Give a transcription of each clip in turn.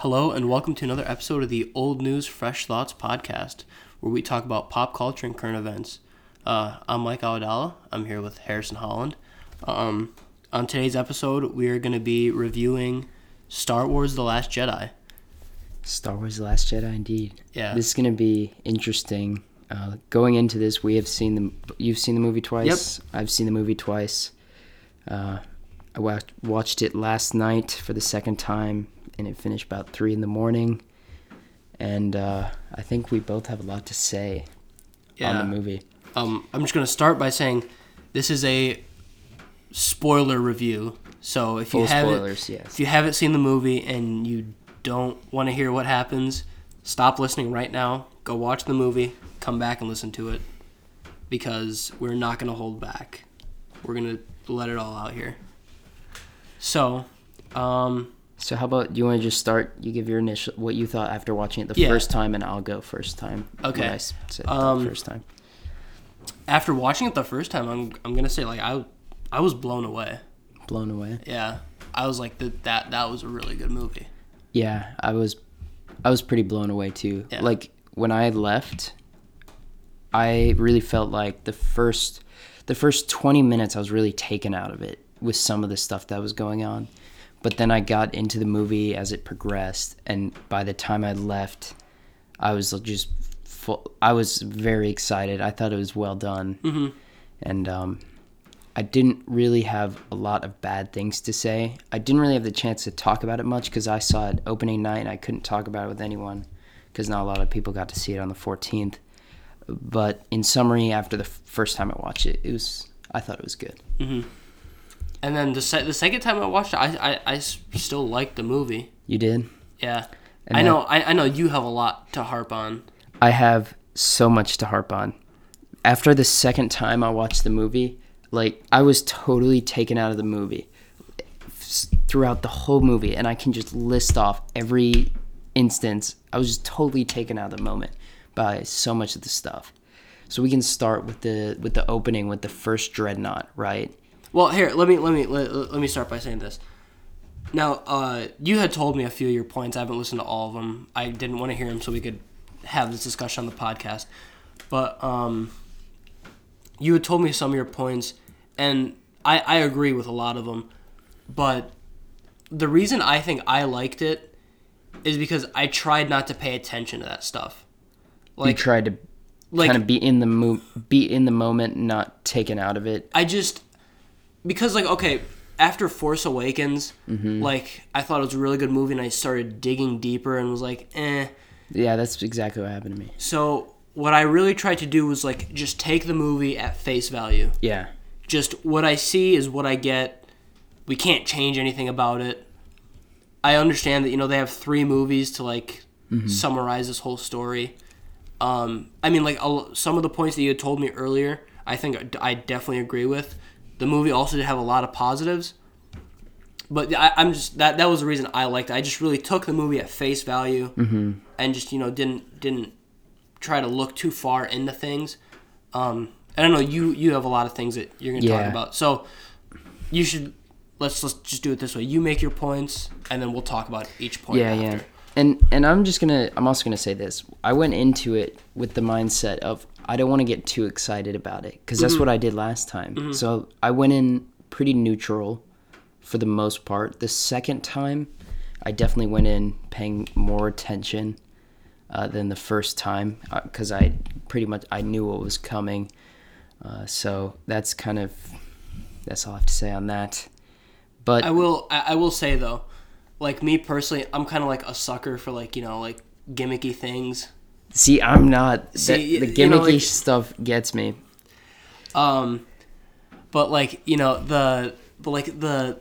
Hello, and welcome to another episode of the Old News Fresh Thoughts podcast, where we talk about pop culture and current events. Uh, I'm Mike Awadala. I'm here with Harrison Holland. Um, on today's episode, we are going to be reviewing Star Wars The Last Jedi. Star Wars: The Last Jedi, indeed. Yeah. This is gonna be interesting. Uh, going into this, we have seen the you've seen the movie twice. Yep. I've seen the movie twice. Uh, I wa- watched it last night for the second time, and it finished about three in the morning. And uh, I think we both have a lot to say on the movie. Um, I'm just going to start by saying this is a spoiler review. So if you haven't, spoilers, yes. if you haven't seen the movie and you don't want to hear what happens, stop listening right now. Go watch the movie. Come back and listen to it because we're not going to hold back. We're going to let it all out here. So, um, So how about you want to just start? You give your initial what you thought after watching it the Yeah. first time, and I'll go first time. Okay. I said Um, first time. after watching it the first time, I'm I'm gonna say like I I was blown away. Blown away. Yeah, I was like that that that was a really good movie. Yeah, I was I was pretty blown away too. Yeah. Like when I left, I really felt like the first the first 20 minutes I was really taken out of it with some of the stuff that was going on. But then I got into the movie as it progressed and by the time I left, I was just full I was very excited. I thought it was well done. Mm-hmm. And um I didn't really have a lot of bad things to say. I didn't really have the chance to talk about it much because I saw it opening night and I couldn't talk about it with anyone because not a lot of people got to see it on the 14th. But in summary, after the first time I watched it, it was I thought it was good. And then the se- the second time I watched it, I still liked the movie. You did? Yeah, And I know I, I know you have a lot to harp on. I have so much to harp on. After the second time I watched the movie, like I was totally taken out of the movie throughout the whole movie, and I can just list off every instance. I was just totally taken out of the moment by so much of the stuff. So we can start with the with the opening with the first dreadnought, right? Well, here let me let me let, let me start by saying this. Now, uh, you had told me a few of your points. I haven't listened to all of them. I didn't want to hear them, so we could have this discussion on the podcast. But um, you had told me some of your points, and I, I agree with a lot of them. But the reason I think I liked it is because I tried not to pay attention to that stuff. you Like, tried to like kind of be in the mo- be in the moment, not taken out of it. I just because like okay, after Force Awakens, Mm-hmm. like I thought it was a really good movie, and I started digging deeper and was like, eh. Yeah, that's exactly what happened to me. So what I really tried to do was like just take the movie at face value. Yeah. Just what I see is what I get. We can't change anything about it. I understand that you know they have three movies to like summarize this whole story. Um, I mean, like some of the points that you had told me earlier, I think I definitely agree with. The movie also did have a lot of positives, but I, I'm just that that was the reason I liked it. I just really took the movie at face value and just you know didn't didn't try to look too far into things. Um, I don't know. You you have a lot of things that you're gonna talk about, so you should let's let's just do it this way. You make your points, and then we'll talk about each point. yeah after. yeah and and i'm just gonna i'm also gonna say this i went into it with the mindset of i don't want to get too excited about it because that's what i did last time. So i went in pretty neutral for the most part. The second time i definitely went in paying more attention uh, than the first time because i pretty much i knew what was coming. Uh, so that's kind of that's all i have to say on that. But I will I will say though, like me personally, I'm kind of like a sucker for like you know like gimmicky things. See, I'm not. See, the, the gimmicky you know, like- stuff gets me. Um, but like you know the but like the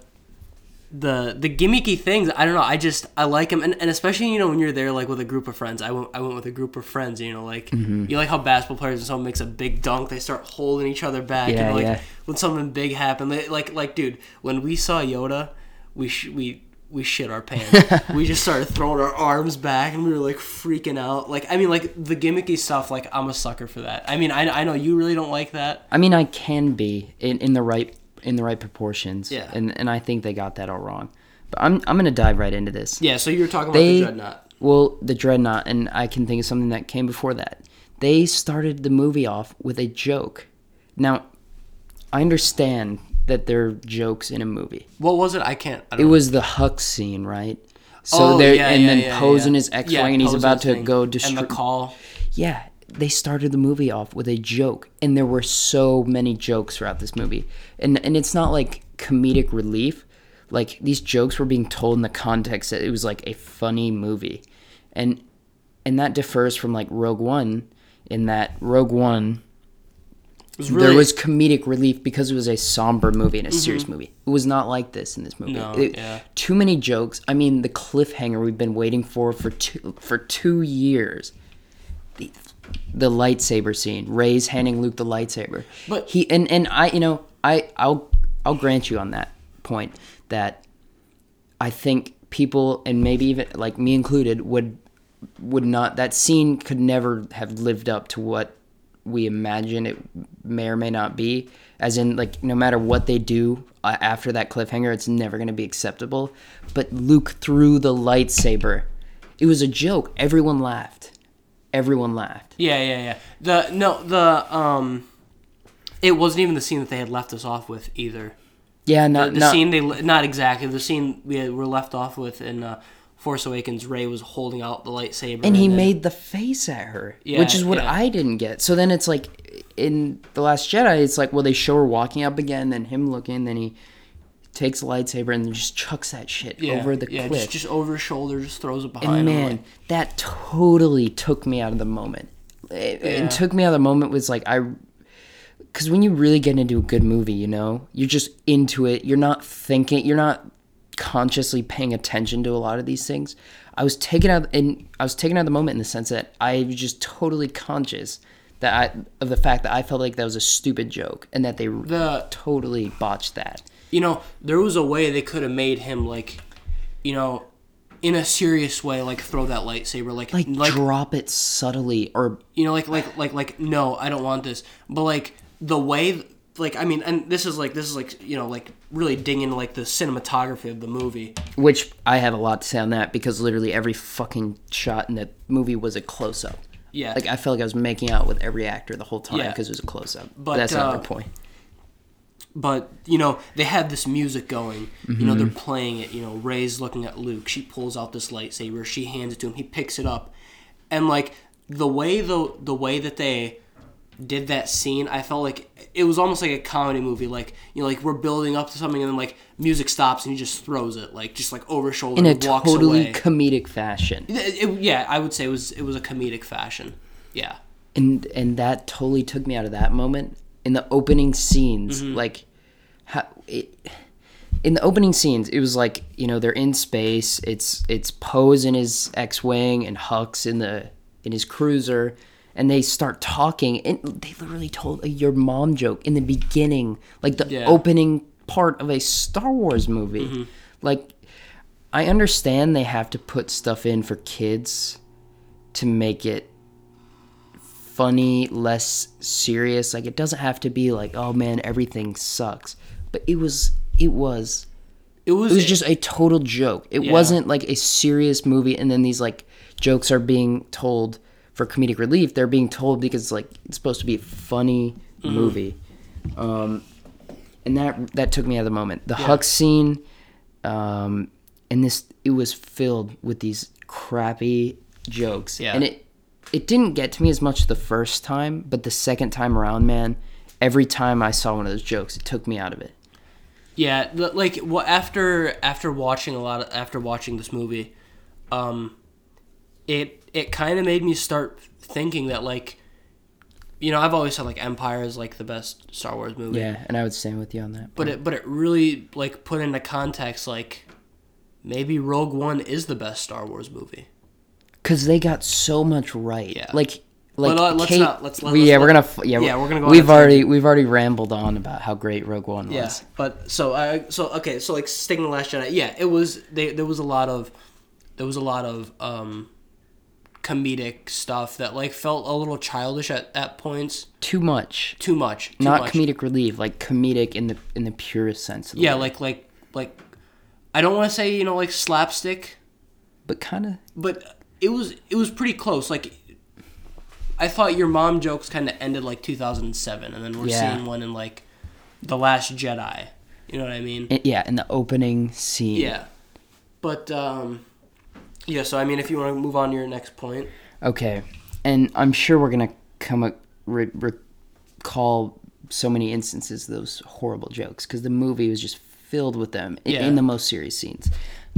the the gimmicky things. I don't know. I just I like them, and, and especially you know when you're there like with a group of friends. I went I went with a group of friends. You know like Mm-hmm. you like how basketball players when someone makes a big dunk, they start holding each other back. Yeah, you know, like yeah. when something big happened, they- like like dude, when we saw Yoda, we sh- we we shit our pants. we just started throwing our arms back and we were like freaking out. Like I mean, like the gimmicky stuff. Like I'm a sucker for that. I mean, I, I know you really don't like that. I mean, I can be in, in the right in the right proportions. Yeah. And and I think they got that all wrong. But I'm I'm gonna dive right into this. Yeah, so you were talking They- about the dreadnought. Well, the Dreadnought, and I can think of something that came before that. They started the movie off with a joke. Now, I understand that they're jokes in a movie. What was it? I can't. I It don't was the Hux scene, right? So oh, there, yeah, and yeah, then yeah, Poe's in his X-wing, and he's Poe's about to go And the call. Yeah, they started the movie off with a joke, and there were so many jokes throughout this movie, and and it's not like comedic relief. Like these jokes were being told in the context that it was like a funny movie, and and that differs from like Rogue One, in that Rogue One was really, there was comedic relief because it was a somber movie and a serious mm-hmm. movie. It was not like this in this movie. No, It- yeah. Too many jokes. I mean, the cliffhanger we've been waiting for for two for two years. The, the lightsaber scene, Rey's handing Luke the lightsaber. But- he and and I, you know, I I'll I'll grant you on that point that I think people and maybe even like me included would would not that scene could never have lived up to what we imagine it may or may not be. As in like no matter what they do uh, after that cliffhanger it's never going to be acceptable. But Luke threw the lightsaber. It was a joke. Everyone laughed. Everyone laughed. Yeah, yeah, yeah. The no, the um, it wasn't even the scene that they had left us off with either. yeah The, not the not scene they not exactly. The scene we were left off with in uh, Force Awakens. Rey was holding out the lightsaber, and he then- made the face at her, Yeah, which is what yeah. I didn't get. So then it's like in the Last Jedi, it's like well they show her walking up again, then him looking, then he takes the lightsaber and just chucks that shit yeah, over the yeah, cliff. just, just over his shoulder, just throws it behind. and him, man, like- that totally took me out of the moment. It, it took me out of the moment was like I, because when you really get into a good movie, you know, you're just into it. You're not thinking. You're not consciously paying attention to a lot of these things. I was taken out, and I was taken out of the moment in the sense that I was just totally conscious that I of the fact that I felt like that was a stupid joke and that they the totally botched that. you know there was a way they could have made him like, you know, in a serious way, like throw that lightsaber, like Like, like drop it subtly or you know like like like like no i don't want this but like the way like i mean and this is like this is like you know like really digging into like the cinematography of the movie Which I have a lot to say on that because literally every fucking shot in that movie was a close up. yeah Like I felt like I was making out with every actor the whole time Yeah. because it was a close up. But, But, that's not uh, the point. but you know they had this music going you know Mm-hmm. they're playing it you know rey's looking at luke she pulls out this lightsaber she hands it to him he picks it up and like the way the the way that they did that scene i felt like it was almost like a comedy movie like you know like we're building up to something and then like music stops and he just throws it like just like over shoulder In a walks totally away. comedic fashion. It- it- yeah, I would say it was it was a comedic fashion. Yeah, And and that totally took me out of that moment. In the opening scenes, Mm-hmm. like how it in the opening scenes, it was like, you know, they're in space. It's it's Poe's in his X Wing and Hux in the in his cruiser and they start talking and they literally told a your mom joke in the beginning like the Yeah. opening part of a star wars movie mm-hmm. like i understand they have to put stuff in for kids to make it funny less serious like it doesn't have to be like oh man everything sucks but it was it was it was. it was just a total joke. It Yeah. wasn't like a serious movie, and then these like jokes are being told for comedic relief. They're being told because it's like it's supposed to be a funny Mm-hmm. movie, um, and that that took me out of the moment. The Hux scene, um, and this it was filled with these crappy jokes, Yeah. and it it didn't get to me as much the first time, but the second time around, man. Every time I saw one of those jokes, it took me out of it. yeah, like what after after watching a lot of after watching this movie, um, it it kind of made me start thinking that like, you know, I've always said like Empire is like the best Star Wars movie. Yeah, and I would stand with you on that. But it but it really like put into context like maybe Rogue One is the best Star Wars movie. because they got so much right. Yeah. Like, like But, uh, let's Kate- not- let's- we- let's yeah, let- we're gonna yeah, yeah, we're gonna go We've already we've already rambled on about how great Rogue One was. Yeah, but so I so okay, so like sticking to Last Jedi, yeah, it was they there was a lot of there was a lot of um comedic stuff that like felt a little childish at, at points. Too much, Too much. Too not much. comedic relief, like comedic in the in the purest sense. Of the Yeah, word. like like like I don't want to say you know like slapstick, but kind of but it was it was pretty close. Like I thought your mom jokes kind of ended like 2007, and then we're Yeah. seeing one in like the Last Jedi. You know what I mean? yeah in the opening scene. Yeah. But um, yeah. So I mean, if you want to move on to your next point, Okay, and I'm sure we're gonna come a, re- recall so many instances of those horrible jokes because the movie was just filled with them in, Yeah. in the most serious scenes.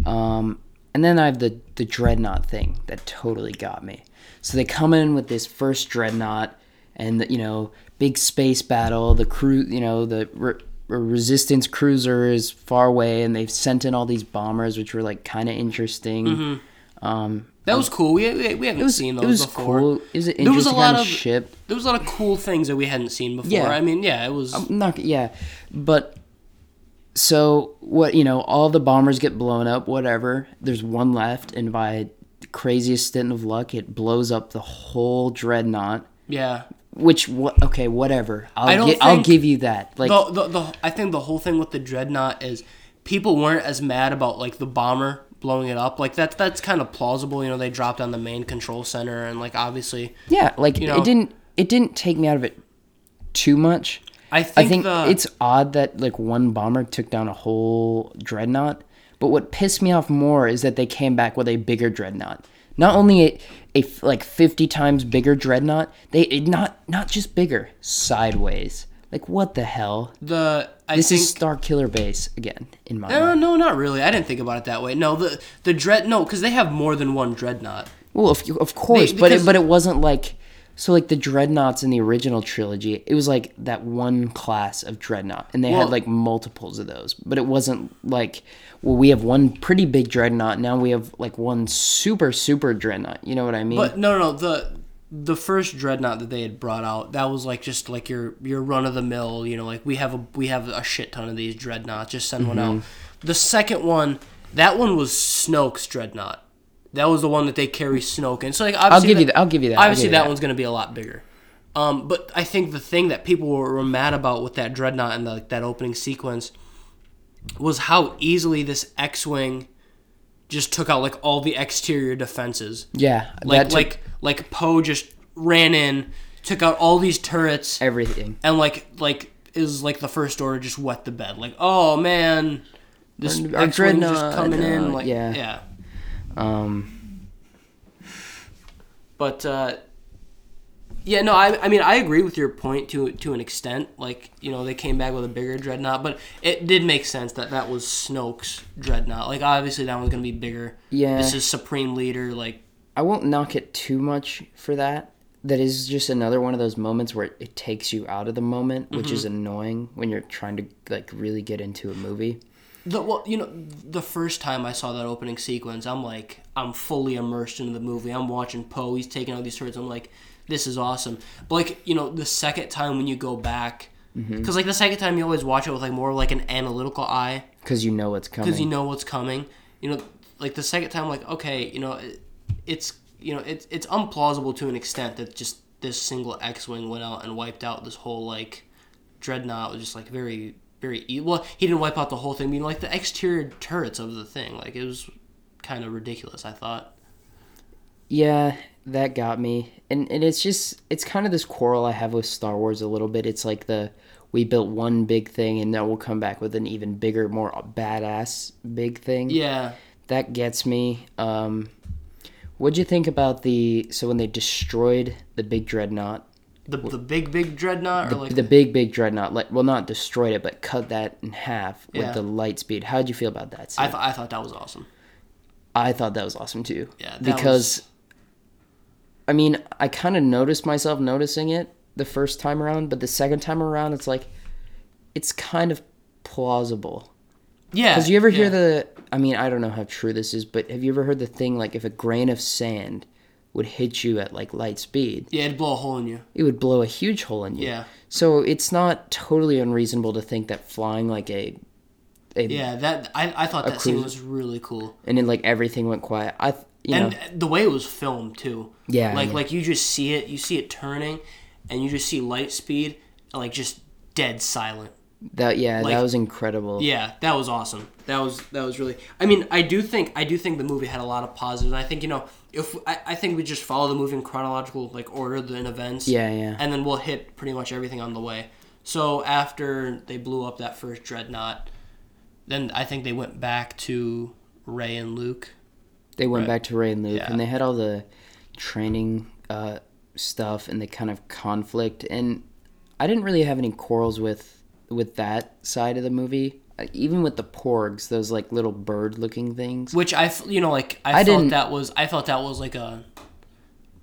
Um, and then I have the the dreadnought thing that totally got me. So they come in with this first dreadnought, and the, you know, big space battle. The crew, you know, the re- resistance cruiser is far away, and they've sent in all these bombers, which were like kind of interesting. Um, that was cool. We we, we haven't was, seen those it was before. cool. It There was a lot of of- ship. There was a lot of cool things that we hadn't seen before. Yeah. I mean, yeah, it was. Not yeah, but so what? You know, all the bombers get blown up. Whatever. There's one left, and by craziest stint of luck, it blows up the whole dreadnought. yeah. Which what? Okay, whatever. I'll I don't gi- I'll give you that. Like the, the, the I think the whole thing with the dreadnought is people weren't as mad about like the bomber blowing it up. Like that's that's kind of plausible. You know, they dropped on the main control center, and like obviously, yeah, like you know- it didn't it didn't take me out of it too much. I I think, think the it's odd that like one bomber took down a whole dreadnought. But what pissed me off more is that they came back with a bigger dreadnought. Not only a like fifty times bigger dreadnought, they not not just bigger, sideways. Like what the hell? the I This think is Starkiller Base again in my uh, mind. no, not really. I didn't think about it that way. No, the the dread no, because they have more than one dreadnought. Well, of, of course, but it, but it wasn't like so like the dreadnoughts in the original trilogy. It was like that one class of dreadnought, and they Well- had like multiples of those. But it wasn't like well, we have one pretty big dreadnought now. We have like one super super dreadnought. You know what I mean? But no, no, no, the the first dreadnought that they had brought out, that was like just like your your run of the mill, you know, like we have a we have a shit ton of these dreadnoughts, just send one Mm-hmm. out. The second one, that one was Snoke's dreadnought. That was the one that they carry Snoke in. So like I'll give you that- that. I'll give you that. Obviously, you that, one's going to be a lot bigger. Um, but I think the thing that people were, were mad about with that dreadnought and the, like, that opening sequence was how easily this X-wing just took out like all the exterior defenses. Yeah, Like that took like like Poe just ran in, took out all these turrets, everything. and like like is like the first order just wet the bed. Like oh man, this Our X-wing's just dreadnought, coming in. uh, Like yeah. yeah. Um, But uh, yeah, no, I, I mean I agree with your point to to an extent. Like you know they came back with a bigger dreadnought, but it did make sense that that was Snoke's dreadnought. Like obviously that one's gonna be bigger. Yeah. this is Supreme Leader. Like I won't knock it too much for that. That is just another one of those moments where it takes you out of the moment, which is Mm-hmm. annoying when you're trying to like really get into a movie. the well, you know, the first time I saw that opening sequence, I'm like, I'm fully immersed into the movie. I'm watching Poe. He's taking all these turrets. I'm like, this is awesome. But like you know, the second time when you go back. Mm-hmm. Because like the second time you always watch it with like more like an analytical eye, because you know what's coming. because you know what's coming. You know, like the second time, like okay, you know, it's you know, it's it's unplausible to an extent that just this single X-wing went out and wiped out this whole like dreadnought was just like very very e- well. He didn't wipe out the whole thing. I mean, like the exterior turrets of the thing, like it was kind of ridiculous. I thought. yeah, that got me, and and it's just it's kind of this quarrel I have with Star Wars a little bit. It's like the we built one big thing, and now we'll come back with an even bigger, more badass big thing. Yeah. that gets me. Um, what'd you think about the so when they destroyed the big dreadnought? The, the big big dreadnought or like the big big dreadnought like well not destroyed it but cut that in half with Yeah. the light speed how'd you feel about that scene? I thought I thought that was awesome. I thought that was awesome too Yeah, that because i mean i kind of noticed myself noticing it the first time around but the second time around it's like it's kind of plausible Yeah. because you ever hear yeah. the i mean i don't know how true this is but have you ever heard the thing like if a grain of sand would hit you at like light speed yeah it'd blow a hole in you. it would blow a huge hole in you Yeah. so it's not totally unreasonable to think that flying like a a Yeah, that I, I thought that scene was really cool. and then like everything went quiet. I, you know, and the way it was filmed too. Yeah, like yeah. like you just see it, you see it turning, and you just see light speed, and like just dead silent. That yeah, Like- that was incredible. Yeah, that was awesome. That was that was really. I mean, I do think I do think the movie had a lot of positives. I think you know if I, I think we just follow the movie in chronological like order than events. Yeah, yeah. And then we'll hit pretty much everything on the way. So after they blew up that first dreadnought, then I think they went back to Rey and Luke. They went Right. back to Rey and Luke, Yeah. and they had all the training uh, stuff and the kind of conflict. And I didn't really have any quarrels with with that side of the movie. Uh, Even with the porgs, those like little bird-looking things. Which I, you know, like I, I felt that was I felt that was like a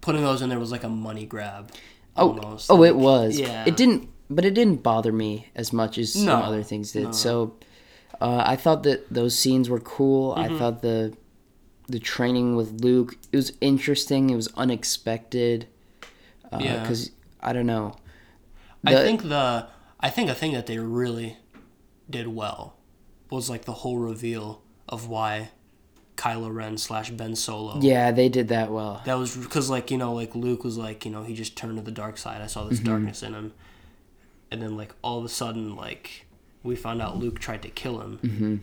putting those in there was like a money grab. Oh, almost. oh, Like, it was. yeah. It didn't, but it didn't bother me as much as some other things did. So, uh, I thought that those scenes were cool. Mm-hmm. I thought the the training with Luke it was interesting. It was unexpected. Uh, Yeah. Because I don't know. I think the I think a thing that they really did well was like the whole reveal of why Kylo Ren slash Ben Solo. Yeah, they did that well. That was because like you know like Luke was like you know he just turned to the dark side. I saw this Mm-hmm. darkness in him, and then like all of a sudden like we found out Luke tried to kill him. Mm-hmm.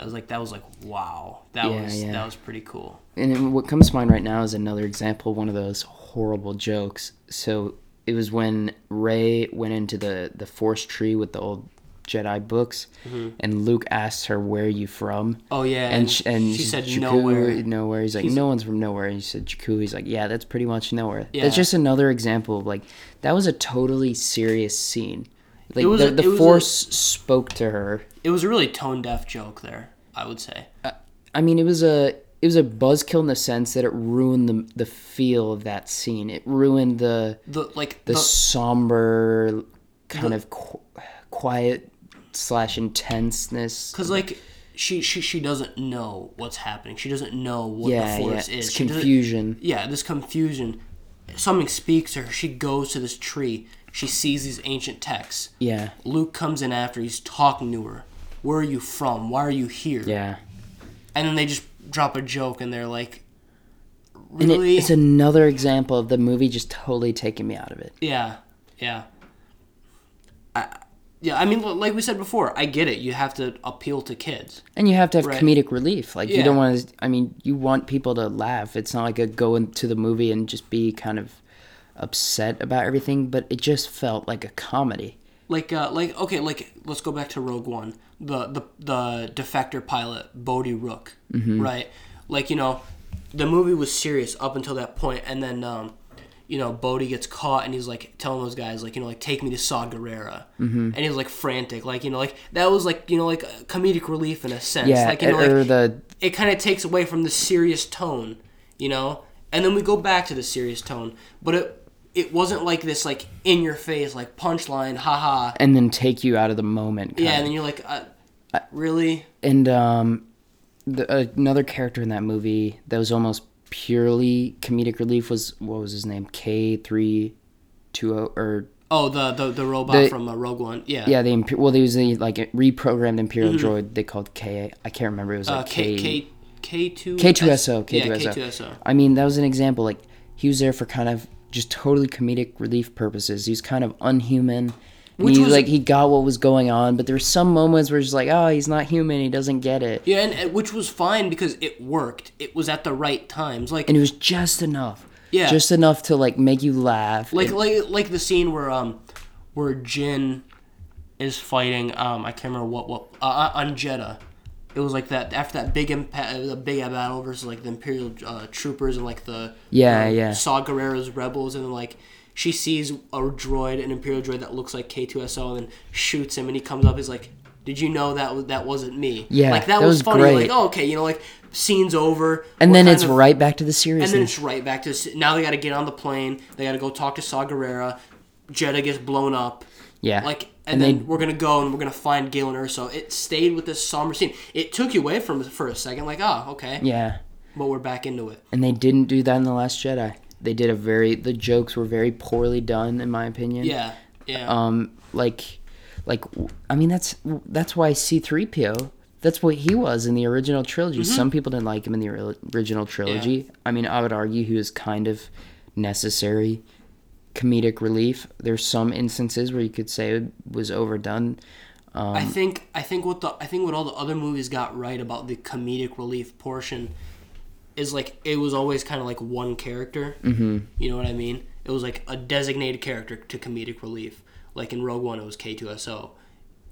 I was like that was like wow that Yeah, was yeah. that was pretty cool. And what comes to mind right now is another example, of one of those horrible jokes. So it was when Rey went into the the Force tree with the old Jedi books, mm-hmm. and Luke asks her, "Where are you from?" Oh yeah, and sh- and she said Jakku, nowhere. nowhere. He's like, no one's from nowhere. And he said Jakku. He's like, yeah, that's pretty much nowhere. Yeah. That's just another example of like that was a totally serious scene. Like was the, the was a- Force spoke to her. It was a really tone deaf joke there. I would say. Uh, I mean, it was a it was a buzzkill in the sense that it ruined the the feel of that scene. It ruined the The like the the, somber kind of qu- quiet slash intenseness. Because like she, she she doesn't know what's happening. She doesn't know what Yeah, the yeah, force it's is. She doesn't- confusion. Yeah, this confusion. Something speaks to her. She goes to this tree. She sees these ancient texts. Yeah, Luke comes in after. He's talking to her. Where are you from? Why are you here? yeah. And then they just drop a joke, and they're like, it, "Really? it's another example of the movie just totally taking me out of it. yeah, yeah." I, yeah, I mean, like we said before, I get it. You have to appeal to kids. And you have to have Right. comedic relief. Like you don't want to. I mean, you want people to laugh. It's not like a go into the movie and just be kind of upset about everything. But it just felt like a comedy. Like uh like okay like let's go back to rogue one the the the defector pilot bodhi rook right like you know the movie was serious up until that point and then um you know bodhi gets caught and he's like telling those guys like you know like take me to saw Gerrera. mm-hmm. and he's like frantic like you know like that was like you know like comedic relief in a sense Yeah, like you know like the it kind of takes away from the serious tone, you know? And then we go back to the serious tone, but it it wasn't like this like in your face like punchline, haha. and then take you out of the moment. Yeah, and then you're like, uh, really? and um, the, another character in that movie that was almost purely comedic relief was what was his name? K three two O or Oh, the the, the robot The- from uh, Rogue One. Yeah. yeah, the well, there was the like reprogrammed Imperial droid they called K. I can't remember. It was Mm-hmm. Uh, like K K. K K two K2SO, Yeah, K2SO. K two S O. I mean, that was an example. Like he was there for kind of just totally comedic relief purposes. He's kind of unhuman. Which he was- like he got what was going on, but there were some moments where it's like, oh, he's not human. He doesn't get it, Yeah, and, and which was fine because it worked. It was at the right times. Like and it was just enough. Yeah. just enough to like make you laugh. like And- like like the scene where um where Jyn is fighting um I can't remember what what uh, on Jedha. It was like that after that big impact, the big battle versus like the Imperial uh, troopers and like the Yeah, um, yeah. Saw Gerrera's rebels and then like she sees a droid, an Imperial droid that looks like K2SO, and then shoots him, and he comes up. He's like, "Did you know that that wasn't me?" Yeah, like that, that was, was funny. great. Like, oh, okay, you know, like scene's over, and then it's of- right back to the series, and then it's right back to now they got to get on the plane. They got to go talk to Saw Gerrera. Jedha gets blown up. Yeah, Like, and, And then we're gonna go and we're gonna find Galen Erso. It stayed with this somber scene. It took you away from it for a second, like, oh, okay, yeah, but we're back into it. and they didn't do that in the Last Jedi. They did a very the jokes were very poorly done, in my opinion. Yeah, yeah, um like like i mean that's that's why c3po that's what he was in the original trilogy Mm-hmm. some people didn't like him in the original trilogy i mean i would argue he was kind of necessary comedic relief there's some instances where you could say it was overdone I think I think what the I think what all the other movies got right about the comedic relief portion is like it was always kind of like one character. Mm-hmm. You know what I mean? It was like a designated character to comedic relief. Like in Rogue One, it was K two S O.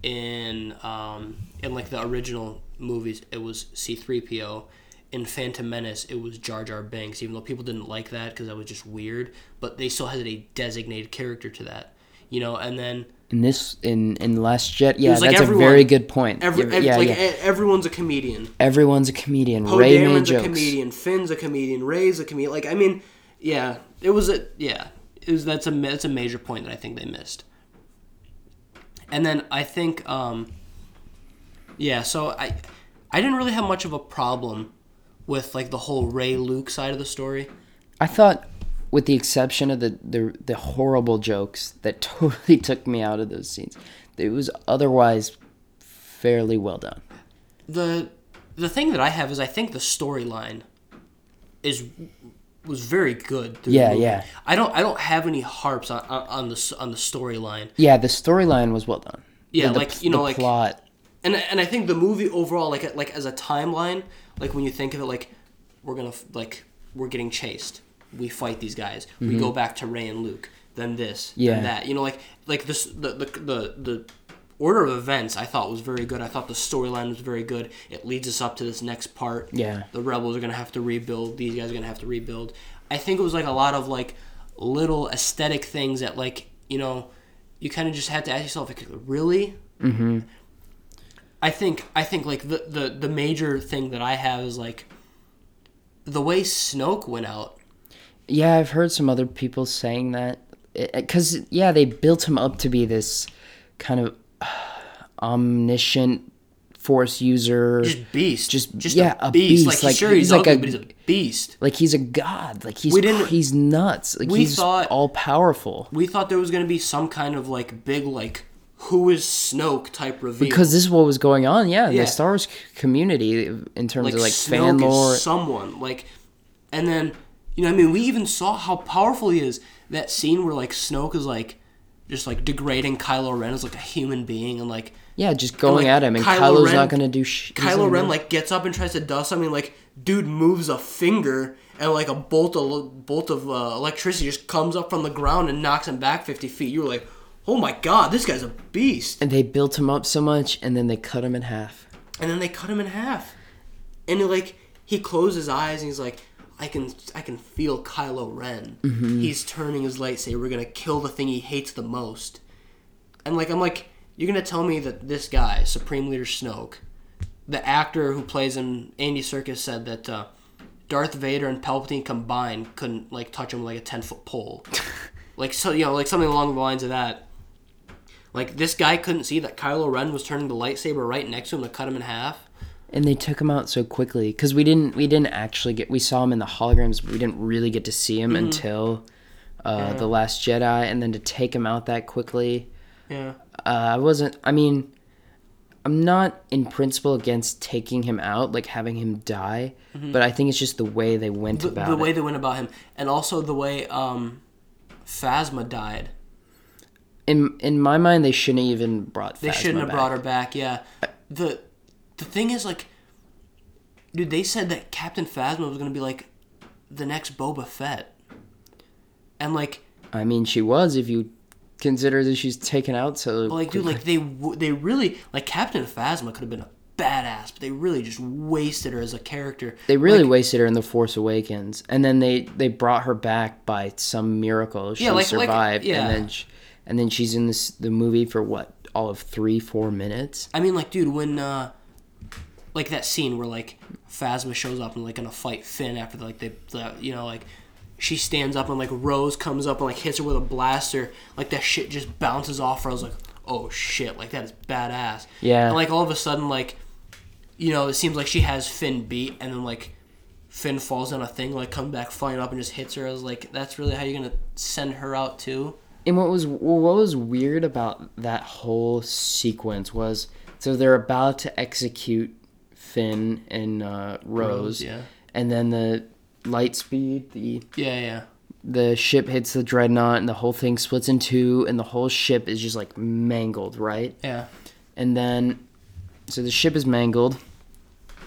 In um, in like the original movies, it was C three PO. In Phantom Menace, it was Jar Jar Binks. Even though people didn't like that because that was just weird, but they still had a designated character to that. You know, and then In this, in in Last Jet, yeah, like that's everyone- a very good point. every, Yeah, yeah, like yeah. everyone's a comedian. everyone's a comedian. Poe Rey made Dameron's a jokes. comedian. Finn's a comedian. Rey's a comedian. Like I mean, yeah, it was a yeah. It was that's a that's a major point that I think they missed. And then I think um, yeah. So I I didn't really have much of a problem with like the whole Rey Luke side of the story. I thought, with the exception of the, the the horrible jokes that totally took me out of those scenes, it was otherwise fairly well done. the the thing that I have is I think the storyline is was very good. Yeah, yeah. I don't I don't have any harps on on, on the on the storyline. Yeah, the storyline was well done. Yeah, The- the- like, you know, the like- plot. And and I think the movie overall, like like as a timeline, like when you think of it, like we're gonna like we're getting chased, we fight these guys, we go back to Rey and Luke, then this, Mm-hmm. Yeah. then that. You know, like like this the the the, the order of events I thought was very good. I thought the storyline was very good. It leads us up to this next part. Yeah. the rebels are gonna have to rebuild. These guys are gonna have to rebuild. I think it was like a lot of like little aesthetic things that like you know you kind of just had to ask yourself like really. Mm-hmm. I think I think like the, the the major thing that I have is like the way Snoke went out. Yeah, I've heard some other people saying that because yeah, they built him up to be this kind of omniscient force user. Just beast, Just- just yeah, a a beast. beast, Like, like, sure, he's, he's like ugly, a- but he's a beast. like he's a god. Like he's We didn't- he's nuts. Like we he's thought- all powerful. We thought there was gonna be some kind of like big like who is Snoke type reveal Because this is what was going on, yeah, in Yeah. the Star Wars community in terms like of like Snoke fan lore. someone like, and then you know I mean we even saw how powerful he is. That scene where like Snoke is like just like degrading Kylo Ren as like a human being and like Yeah, just going like, at him, and Kylo Kylo's Ren- not gonna do sh- he's Kylo Ren like gets up and tries to dust something. Like dude moves a finger and like a bolt of bolt of uh, electricity just comes up from the ground and knocks him back fifty feet. You were like, oh my god, this guy's a beast. and they built him up so much, and then they cut him in half. And then they cut him in half, and like he closed his eyes and he's like. I can I can feel Kylo Ren. He's turning his lightsaber. We're gonna kill the thing he hates the most. And like I'm like, you're gonna tell me that this guy, Supreme Leader Snoke, the actor who plays him, Andy Serkis said that uh, Darth Vader and Palpatine combined couldn't like touch him with, like a ten foot pole, like so you know like something along the lines of that. Like this guy couldn't see that Kylo Ren was turning the lightsaber right next to him to cut him in half. And they took him out so quickly because we didn't we didn't actually get we saw him in the holograms, but we didn't really get to see him Mm-hmm. until uh, the Last Jedi, and then to take him out that quickly. Yeah. Uh, I wasn't. I mean, I'm not in principle against taking him out, like having him die, but I think it's just the way they went Mm-hmm. the, about the way it. they went about him, and also the way um, Phasma died. In in my mind, they shouldn't have even brought. They Phasma shouldn't have back. brought her back. Yeah, the the thing is like, dude, they said that Captain Phasma was gonna be like the next Boba Fett, and like, I mean, she was if you consider that she's taken out so. like, dude, like they they really like Captain Phasma could have been a badass, but they really just wasted her as a character. They really Like, wasted her in the Force Awakens, and then they they brought her back by some miracle. She Yeah, like- like- survived, yeah. and then she, and then she's in this the movie for what all of three four minutes. I mean, like, dude, when uh, like that scene where like Phasma shows up and like gonna fight Finn after like they, the, you know, like she stands up and like Rose comes up and like hits her with a blaster, like that shit just bounces off her. I was like, oh shit, like that is badass. Yeah. And like all of a sudden, like, you know, it seems like she has Finn beat, and then like. Finn falls on a thing, like comes back flying up and just hits her. I was like, "That's really how you're gonna send her out too?" And what was what was weird about that whole sequence was so they're about to execute Finn and uh, Rose, Rose, yeah. and then the light speed the Yeah, yeah. the ship hits the dreadnought and the whole thing splits in two and the whole ship is just like mangled right Yeah. and then so the ship is mangled.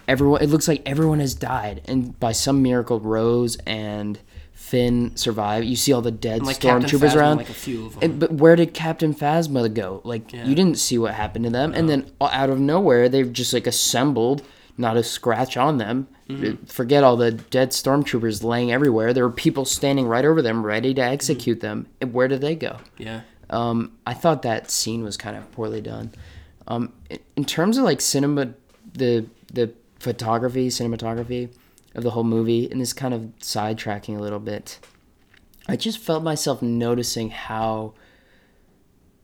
Everyone, it looks like everyone has died, and by some miracle, Rose and Finn survive. You see all the dead like stormtroopers around. like a few of them. And- but where did Captain Phasma go? Like Yeah. you didn't see what happened to them, and then out of nowhere they've just like assembled, not a scratch on them. Mm-hmm. Forget all the dead stormtroopers laying everywhere. There were people standing right over them, ready to execute Mm-hmm. them. And where did they go? yeah. Um, I thought that scene was kind of poorly done. Um, in terms of like cinema, the the photography, cinematography of the whole movie, and this kind of sidetracking a little bit, I just felt myself noticing how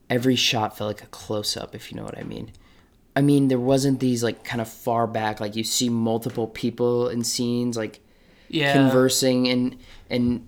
every shot felt like a close up, if you know what I mean. I mean, there wasn't these like kind of far back, like you see multiple people in scenes, like Yeah. conversing and and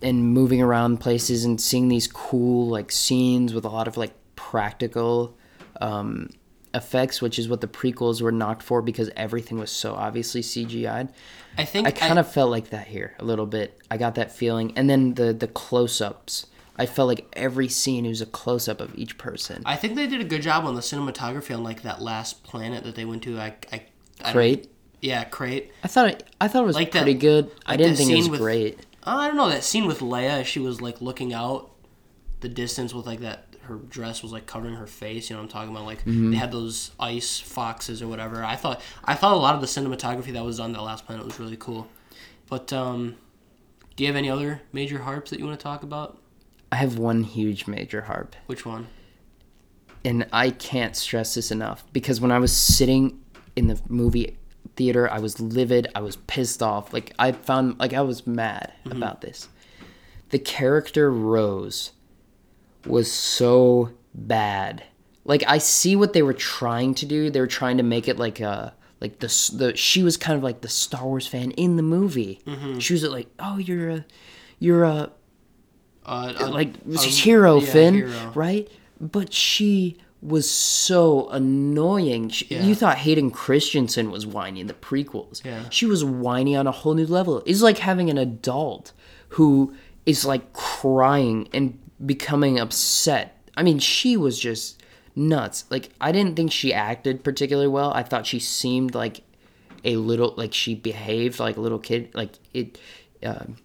and moving around places and seeing these cool like scenes with a lot of like practical um, effects, which is what the prequels were knocked for because everything was so obviously CGI'd. I think I kind of felt like that here a little bit. I got that feeling, and then the the close ups. I felt like every scene was a close up of each person. I think they did a good job on the cinematography on like that last planet that they went to. I, I, I Crait. Yeah, crait. I thought it, I thought it was Like that- pretty good. I didn't that think it was with- great. Uh, I don't know that scene with Leia. She was like looking out the distance with like that. Her dress was like covering her face. You know what I'm talking about? Like Mm-hmm. they had those ice foxes or whatever. I thought I thought a lot of the cinematography that was on that last planet was really cool. But um, do you have any other major harps that you want to talk about? I have one huge major harp. Which one? and I can't stress this enough because when I was sitting in the movie theater, I was livid, I was pissed off. Like I found like I was mad about this. The character Rose was so bad. Like I see what they were trying to do. They were trying to make it like a like the the she was kind of like the Star Wars fan in the movie. She was like, "Oh, you're a you're a Uh, uh, like uh, hero yeah, Finn, hero. right? But she was so annoying. She, Yeah. You thought Hayden Christensen was whiny in the prequels. Yeah. She was whiny on a whole new level. It's like having an adult who is like crying and becoming upset. I mean, she was just nuts. Like I didn't think she acted particularly well. I thought she seemed like a little like she behaved like a little kid. Like it. Um,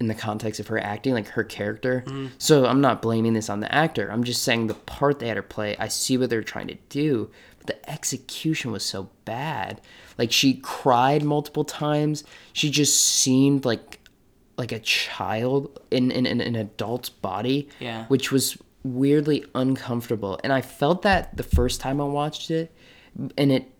in the context of her acting, like her character. So I'm not blaming this on the actor. I'm just saying the part they had her play, I see what they're trying to do, but the execution was so bad. Like she cried multiple times. She just seemed like like a child in, in, in an adult's body. Yeah. Which was weirdly uncomfortable. And I felt that the first time I watched it. And it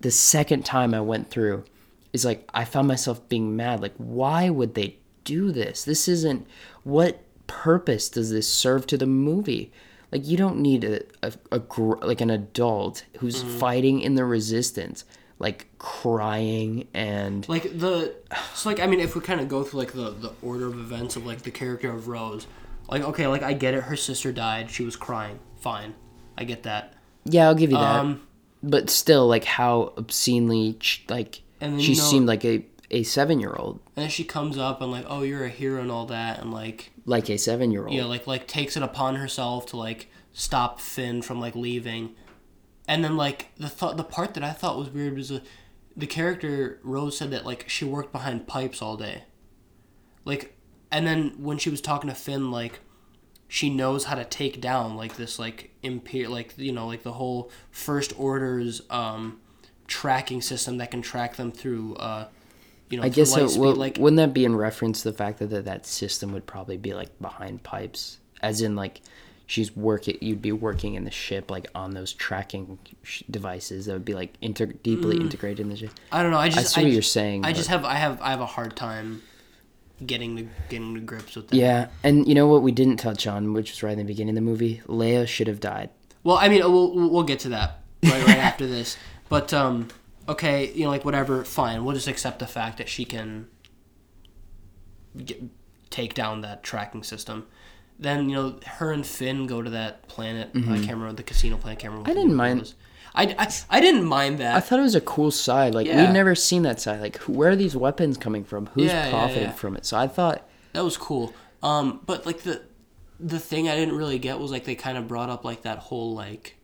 the second time I went through is like I found myself being mad. Like, why would they do this? This isn't what purpose does this serve to the movie? Like, you don't need a, a, a gr- like an adult who's mm-hmm. fighting in the resistance, like crying and like the so like I mean if we kind of go through like the the order of events of like the character of Rose, like okay, like I get it. Her sister died. She was crying. Fine, I get that. yeah, I'll give you that. Um, but still, like how obscenely like And then, she you know- seemed like a a seven year old, and then she comes up and like, oh, you're a hero and all that, and like like a seven year old. yeah, like like takes it upon herself to like stop Finn from like leaving, and then like the th- the part that I thought was weird was the the character Rose said that like she worked behind pipes all day, like, and then when she was talking to Finn like. She knows how to take down like this like imper like you know like the whole first orders um tracking system that can track them through uh you know I guess well, like wouldn't that be in reference to the fact that, that that system would probably be like behind pipes, as in like she's working, you'd be working in the ship like on those tracking sh- devices that would be like inter- deeply integrated in the ship. I don't know. I just see what ju- you're saying, I but- just have I have I have a hard time getting to getting to grips with that. Yeah, and you know what we didn't touch on, which was right in the beginning of the movie, Leia should have died. Well, I mean, we'll we'll we'll get to that right right after this. But um, okay, you know, like whatever, fine. We'll just accept the fact that she can get, take down that tracking system. Then you know, her and Finn go to that planet. I can't remember the casino planet. I can't remember. Mm-hmm. I didn't mind-. I, I, I didn't mind that. I thought it was a cool side. Like Yeah. we'd never seen that side. Like where are these weapons coming from? Who's Yeah, profiting yeah. from it? So I thought That was cool. Um, but like the the thing I didn't really get was like they kind of brought up like that whole like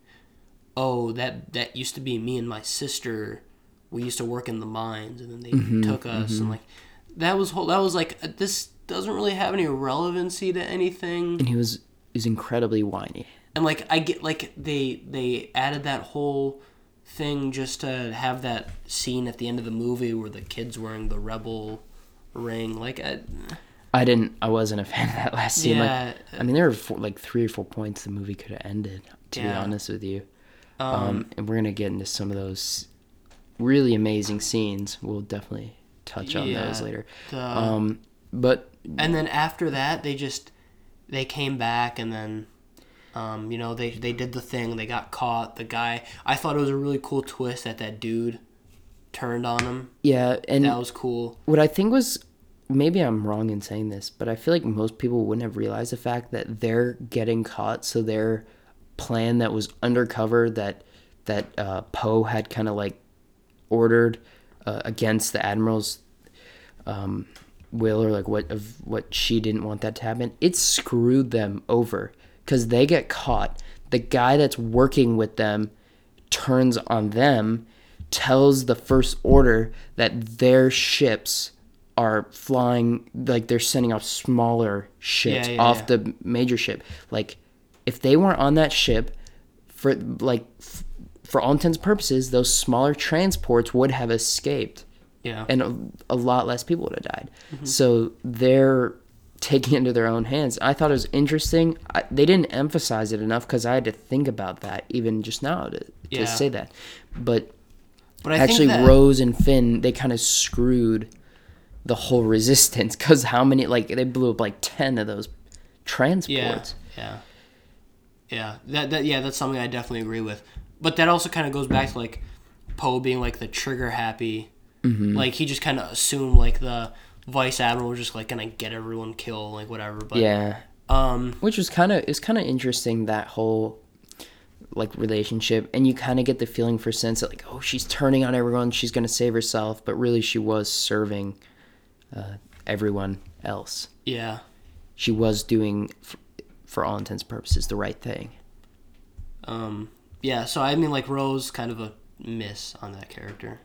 oh that that used to be me and my sister. We used to work in the mines, and then they Mm-hmm, took us, and like that was whole. That was like uh, this doesn't really have any relevancy to anything. And he was is incredibly whiny. and like I get like they they added that whole thing just to have that scene at the end of the movie where the kid's wearing the rebel ring. Like, I, I didn't. I wasn't a fan of that last scene. Like, yeah, I mean, there were four, like three or four points the movie could have ended. To be honest with you, um, um, and we're gonna get into some of those really amazing scenes. We'll definitely touch on those later. the- Um, but and then after that, they just they came back and then. Um, you know, they they did the thing. They got caught. The guy. I thought it was a really cool twist that that dude turned on him. yeah, and That was cool. what I think was maybe I'm wrong in saying this, but I feel like most people wouldn't have realized the fact that they're getting caught. So their plan that was undercover that that uh, Poe had kind of like ordered uh, against the admiral's um, will or like what of what she didn't want that to happen. It screwed them over because they get caught. The guy that's working with them turns on them, tells the first order that their ships are flying like they're sending off smaller ships Yeah, yeah, off yeah. the major ship. Like if they weren't on that ship for like f- for all intents and purposes, those smaller transports would have escaped Yeah. and a, a lot less people would have died. Mm-hmm. So they're taking it into their own hands. I thought it was interesting. I, they didn't emphasize it enough because I had to think about that even just now to, to Yeah. say that. But but I actually, think that, Rose and Finn they kind of screwed the whole resistance because how many like they blew up like ten of those Yeah, transports. yeah, yeah. That, that yeah, that's something I definitely agree with. But that also kind of goes back to like Poe being like the trigger happy. Mm-hmm. Like he just kind of assumed like the vice admiral was just like gonna get everyone killed, like whatever. But yeah. um, which was kind of it's kind of interesting that whole like relationship and you kind of get the feeling for sense that like oh she's turning on everyone she's to save herself but really she was serving uh, everyone else yeah, she was doing f- for all intents and purposes the right thing um, yeah. So I mean, like Rose, kind of a miss on that character.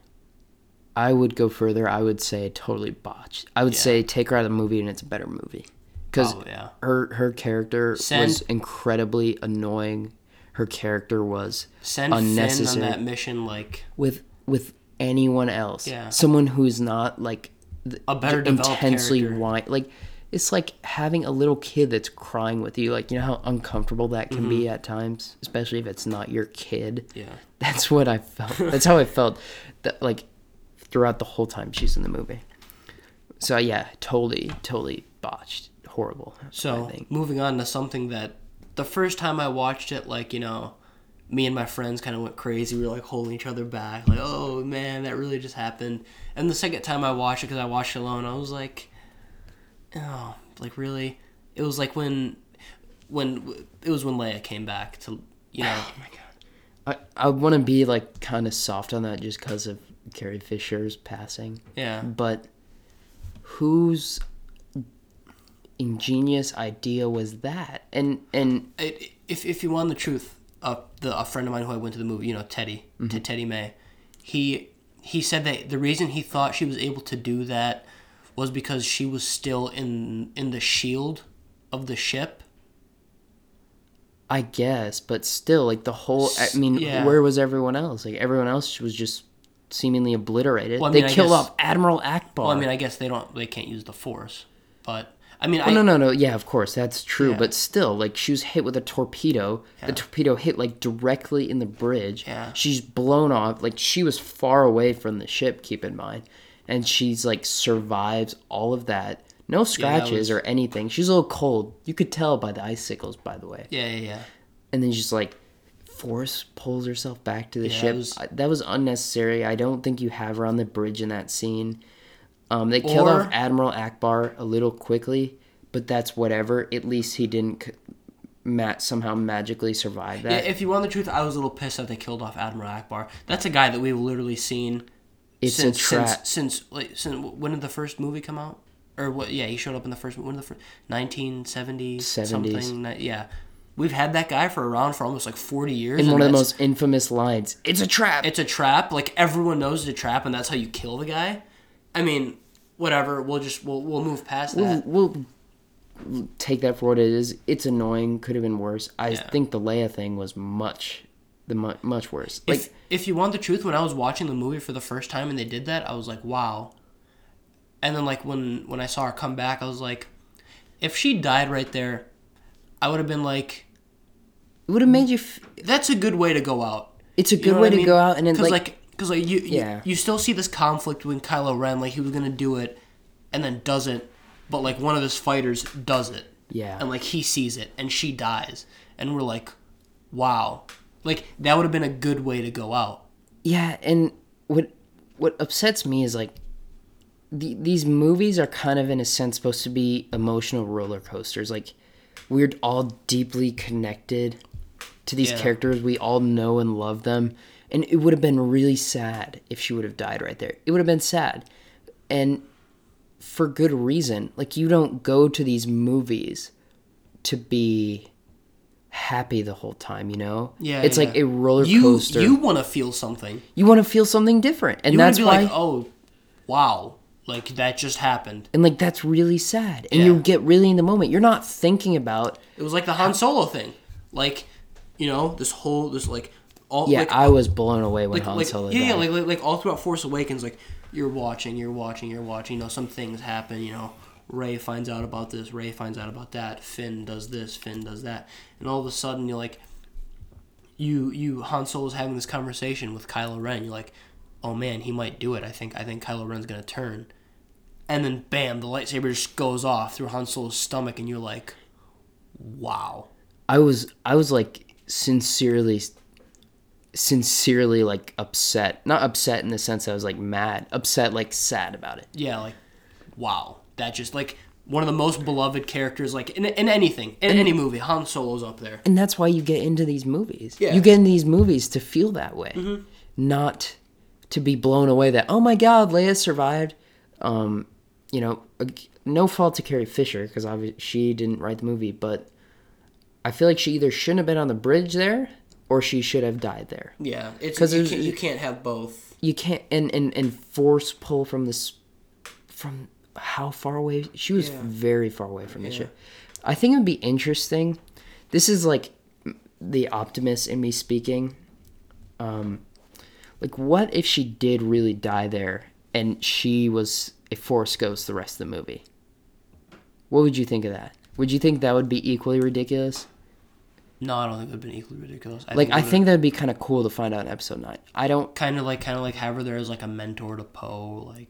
I would go further i would say totally botched i would Yeah. say take her out of the movie and it's a better movie because Oh yeah, her her character Send- was incredibly annoying her character was send Finn on Unnecessary. that mission like with with anyone else. Yeah. Someone who's not like A better intensely whine like it's like having a little kid that's crying with you. Like you know how uncomfortable that can be Mm-hmm. at times, especially if it's not your kid. yeah. That's what I felt. That's how I felt. That like throughout the whole time she's in the movie. So yeah, totally, totally botched, horrible. So I think. moving on to something that the first time I watched it, like you know, me and my friends kind of went crazy. We were like holding each other back, like, "Oh man, that really just happened." And the second time I watched it, because I watched it alone, I was like, "Oh, like really?" It was like when, when it was when Leia came back to, you oh know, Oh my god. I I want to be like kind of soft on that just because of Carrie Fisher's passing. yeah, but whose ingenious idea was that and and it, if if you want the truth, uh, the a friend of mine who I went to the movie, you know, Teddy, Mm-hmm. to Teddy May, he he said that the reason he thought she was able to do that was because she was still in in the shield of the ship. i guess but still like the whole i mean Yeah. where was everyone else like everyone else was just seemingly obliterated Well, I they mean, I killed guess- off admiral ackbar Well, I mean, I guess they don't they can't use the force, but I mean, I no, no, no. Yeah, of course, that's true. Yeah. But still, like, she was hit with a torpedo. The torpedo hit, like, directly in the bridge. Yeah. She's blown off. Like, she was far away from the ship, keep in mind. And she's, like, survives all of that. No scratches was- or anything. She's a little cold. You could tell by the icicles, by the way. yeah, yeah, yeah. And then she's, like, force pulls herself back to the Yeah, ship. was- that was unnecessary. I don't think you have her on the bridge in that scene. Um, they killed off Admiral Ackbar a little quickly, but that's whatever. At least he didn't c- Matt somehow magically survive Yeah, that. if you want the truth, I was a little pissed that they killed off Admiral Ackbar. That's a guy that we've literally seen It's a since since since like since when did the first movie come out? Or what? Yeah, he showed up in the first when did the first 1970 70s. something. Yeah, we've had that guy for around for almost like 40 years. And one of the most infamous lines. It's a trap. it's a trap. Like everyone knows it's a trap, and that's how you kill the guy. I mean, whatever. We'll just we'll we'll move past we'll, that. we'll take that for what it is. It's annoying. Could have been worse. I Yeah. think the Leia thing was much, the mu- much worse. Like if if you want the truth, when I was watching the movie for the first time and they did that, I was like, wow. And then like when when I saw her come back, I was like, if she died right there, I would have been like, it would have made you. F- that's a good way to go out. it's a You good know way to mean? go out, and then like, like, cause like you, Yeah. you, you still see this conflict when Kylo Ren, like he was gonna do it, and then doesn't, but like one of his fighters does it, yeah, and like he sees it, and she dies, and we're like, wow, like that would have been a good way to go out. yeah. And what what upsets me is like. The, these movies are kind of in a sense supposed to be emotional roller coasters like we're all deeply connected to these Yeah. characters. We all know and love them. And it would have been really sad if she would have died right there. It would have been sad. And for good reason. Like you don't go to these movies to be happy the whole time you know? Yeah, it's like a roller coaster. you you, want to feel something. You want to feel something different. And You that's why like, oh, wow, like that just happened. and like that's really sad and Yeah. you get really in the moment you're not thinking about It was like the Han Solo thing, like you know this whole this like all yeah like i was blown away when like, han like solo yeah, yeah like, like like all throughout Force Awakens, like you're watching, you're watching, you're watching. You know, some things happen. You know, Rey finds out about this, Rey finds out about that. Finn does this, Finn does that, and all of a sudden you're like, you you Han Solo's having this conversation with Kylo Ren. You're like, oh man, he might do it. I think I think Kylo Ren's gonna turn, and then bam, the lightsaber just goes off through Han Solo's stomach, and you're like, wow. I was I was like sincerely sincerely like upset. Not upset in the sense I was like mad. Upset like sad about it. yeah, like wow, that just like one of the most beloved characters, like in, in anything, in any movie, Han Solo's up there. And that's why you get into these movies. Yeah. You get in these movies to feel that way. Mm-hmm. Not to be blown away that oh my god, Leia survived. Um, you know, no fault to Carrie Fisher because obviously she didn't write the movie, but I feel like she either shouldn't have been on the bridge there or she should have died there. Yeah, it's 'Cause you you can't have both. you can't and and and force pull from this from how far away she was Yeah. very far away from the Yeah. ship i think it would be interesting this is like the optimist in me speaking um like what if she did really die there and she was a force ghost the rest of the movie what would you think of that would you think that would be equally ridiculous No, I don't think it would have been equally ridiculous. I like i think that'd be kind of cool to find out in episode 9 i don't kind of like kind of like have her there as like a mentor to Poe, like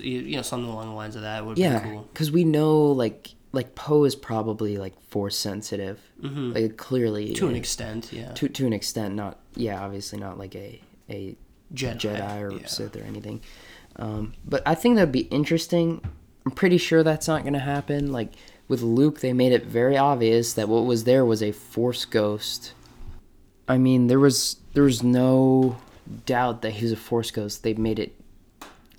you know something along the lines of that would yeah be cool. because we know like like poe is probably like force sensitive like clearly Mm-hmm. To an extent, yeah. to, to an extent not yeah obviously not like a a Jedi, jedi or yeah. sith or anything um, but i think that'd be interesting i'm pretty sure that's not going to happen like with luke they made it very obvious that what was there was a force ghost i mean there was there was no doubt that he was a force ghost they made it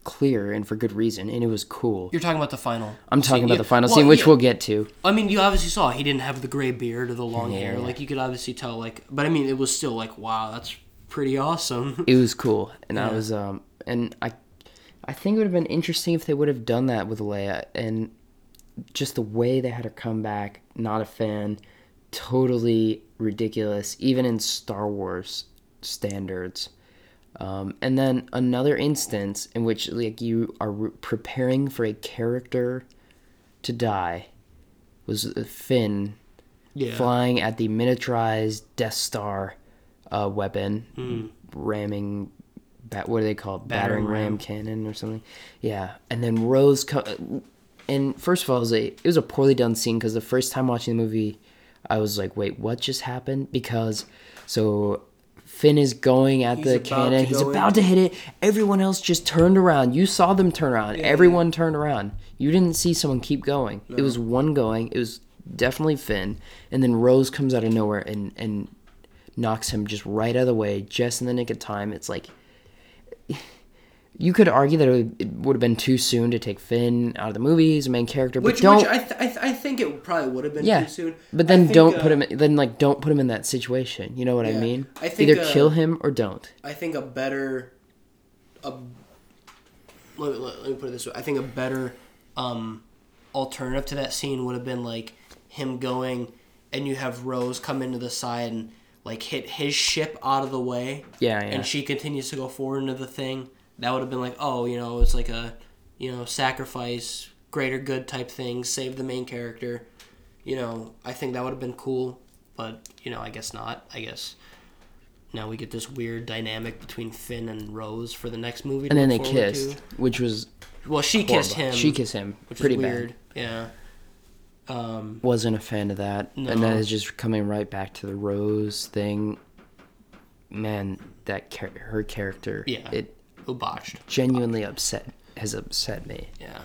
clear and for good reason and it was cool You're talking about the final. I'm talking scene. about Yeah. the final Well, scene, which yeah. we'll get to. I mean, you obviously saw he didn't have the gray beard or the long hair. Like you could obviously tell. Like, but I mean, it was still like, wow, that's pretty awesome. It was cool, and I was um, and I, I think it would have been interesting if they would have done that with Leia, and just the way they had her come back. Not a fan, totally ridiculous, even in Star Wars standards. Um, and then another instance in which like you are re- preparing for a character to die was uh, Finn Yeah. flying at the miniaturized Death Star uh, weapon, Hmm. ramming. Bat, what do they call it? Battering Battering ram. ram. cannon or something. Yeah, and then Rose. Co- and first of all, it was a it was a poorly done scene because the first time watching the movie, I was like, "Wait, what just happened?" Because so Finn is going at He's the cannon. He's go in. about to hit it. Everyone else just turned around. You saw them turn around. Everyone turned around. You didn't see someone keep going. It was one going. It was definitely Finn. And then Rose comes out of nowhere and and knocks him just right out of the way, just in the nick of time. It's like You could argue that it would, have been too soon to take Finn out of the movie as a main character, but Which, don't. which I, th- I, th- I think it probably would have been yeah, too soon. but then think, don't uh, put him. In, then like don't put him in that situation. You know what I mean? I think, Either uh, kill him or don't. I think a better, a let, let, let me put it this way. I think a better um, alternative to that scene would have been like him going, and you have Rose come into the side and like hit his ship out of the way, Yeah, yeah. and she continues to go forward into the thing. That would have been like, oh, you know, it's like a, you know, sacrifice, greater good type thing, save the main character. You know, I think that would have been cool, but you know, I guess not. I guess now we get this weird dynamic between Finn and Rose for the next movie. to and then they kissed, to. which was Well, she kissed him. She kissed him. which pretty is bad. weird. Yeah. Um, Wasn't a fan of that, and No. that is just coming right back to the Rose thing. Man, that char- her character, Yeah. it botched. genuinely upset has upset me. Yeah.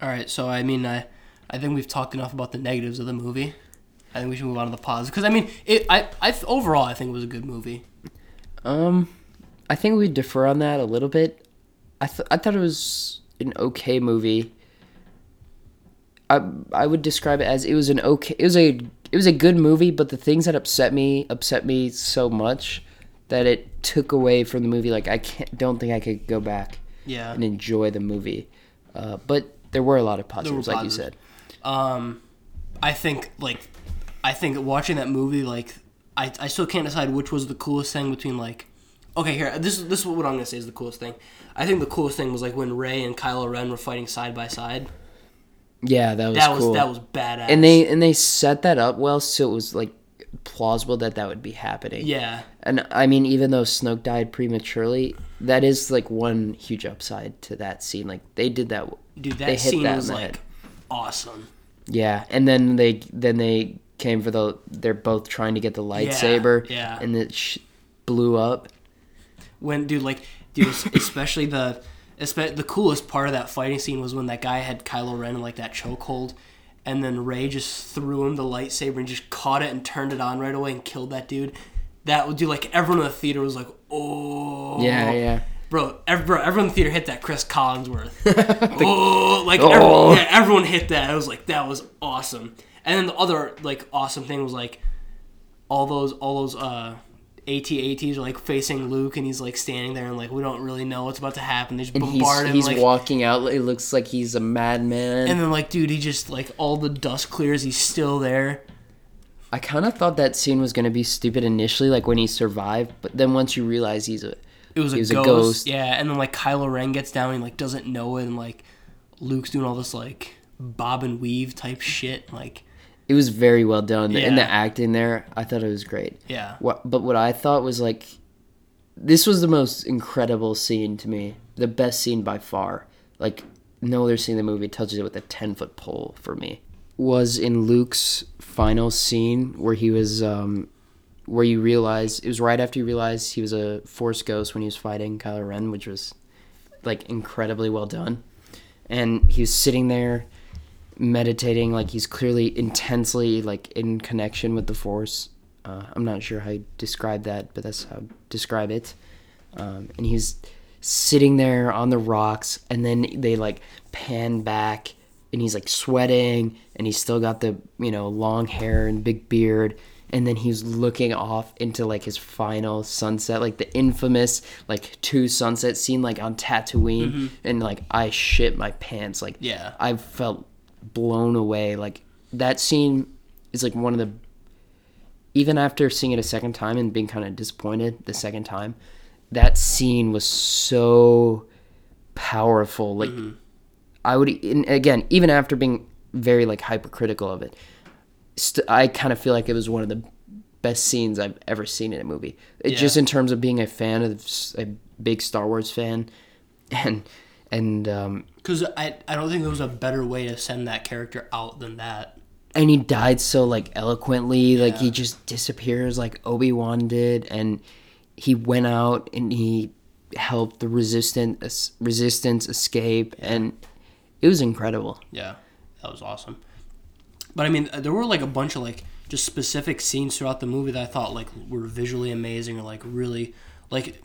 All right, so I mean, I, I think we've talked enough about the negatives of the movie. I think we should move on to the positives because I mean, it. I, I overall, I think it was a good movie. Um, I think we differ on that a little bit. I th- I thought it was an okay movie. I I would describe it as it was an okay. It was a it was a good movie, but the things that upset me upset me so much that it took away from the movie. Like I can't don't think I could go back Yeah. and enjoy the movie. Uh, but there were a lot of positives, like you said. Um, I think like, I think watching that movie, like, I, I still can't decide which was the coolest thing between like, okay, here this is this is what I'm gonna say is the coolest thing. I think the coolest thing was like when Rey and Kylo Ren were fighting side by side. Yeah, that was That was cool. that was badass. and they and they set that up well, so it was like plausible that that would be happening. yeah And I mean, even though Snoke died prematurely, that is like one huge upside to that scene. Like they did that. dude that they hit scene that was like head. awesome. Yeah, and then they then they came for the. They're both trying to get the lightsaber. yeah. And it sh- blew up. when dude like dude especially the the coolest part of that fighting scene was when that guy had Kylo Ren in like that chokehold and then Rey just threw him the lightsaber and just caught it and turned it on right away and killed that dude. That would do like everyone in the theater was like oh. Yeah, yeah. bro, ev- bro everyone in the theater hit that Cris Collinsworth. Oh like Oh. Everyone, yeah, everyone hit that. I was like that was awesome. And then the other like awesome thing was like all those all those uh AT-ATs are like facing Luke and he's like standing there and like we don't really know what's about to happen. They just And he's bombard him he's like walking out. It looks like he's a madman. and then like dude he just like all the dust clears he's still there. I kind of thought that scene was gonna be stupid initially, like when he survived. But then once you realize he's a It was a, was a ghost. ghost. Yeah, and then like Kylo Ren gets down and like doesn't know it and like Luke's doing all this like bob and weave type shit like it was very well done. And the Yeah. acting there i thought it was great. Yeah. what but what i thought was like this was the most incredible scene to me. The best scene by far. Like no other scene in the movie touches it with a 10 foot pole for me was in luke's final scene where he was um where you realize it was right after you realized he was a force ghost when he was fighting kylo ren which was like incredibly well done. And he was sitting there meditating like he's clearly intensely like in connection with the force. Uh, i'm not sure how you describe that but that's how I describe it. Um, and he's sitting there on the rocks and then they like pan back and he's like sweating and he's still got the you know long hair and big beard. And then he's looking off into like his final sunset like the infamous like two sunset scene like on Tatooine. And like I shit my pants. Like Yeah. I felt blown away. Like that scene is like one of the even after seeing it a second time and being kind of disappointed the second time that scene was so powerful. Like mm-hmm. i would and again even after being very like hypercritical of it st- i kind of feel like it was one of the best scenes i've ever seen in a movie. It, Yeah. just in terms of being a fan of a big star wars fan and and um Because I, I don't think there was a better way to send that character out than that. and he died so like eloquently like he just disappears like obi-wan did. And he went out and he helped the resistant resistance escape. And it was incredible. Yeah, that was awesome. But I mean, there were like a bunch of like just specific scenes throughout the movie that I thought like were visually amazing or like really like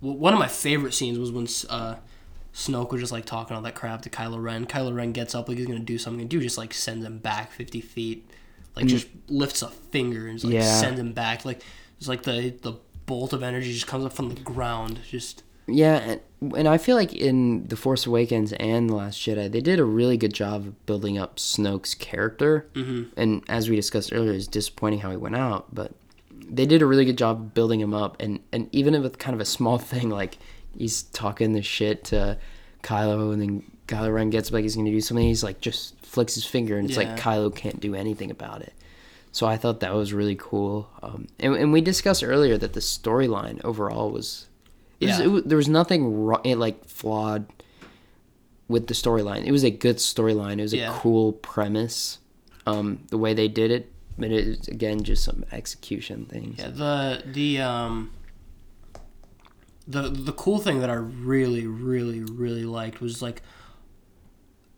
one of my favorite scenes was when uh, Snoke was just like talking all that crap to Kylo Ren. Kylo Ren gets up like he's gonna do something, and dude just like sends him back fifty feet, like just lifts a finger and just, like Yeah. sends him back. Like it's like the the bolt of energy just comes up from the ground. Just Yeah, and, and I feel like in The Force Awakens and The Last Jedi, they did a really good job of building up Snoke's character. Mm-hmm. And as we discussed earlier, it's disappointing how he went out, but they did a really good job of building him up. And, and even with kind of a small thing, like he's talking the shit to Kylo, and then Kylo Ren gets like he's going to do something, he's like just flicks his finger, and it's Yeah. like Kylo can't do anything about it. So I thought that was really cool. Um, and, and we discussed earlier that the storyline overall was it was, Yeah. it was, there was nothing wrong, like flawed with the storyline. It was a good storyline. It was a cool premise. Um, the way they did it, but it is again just some execution things. yeah, the the um. The, the cool thing that I really really really liked was like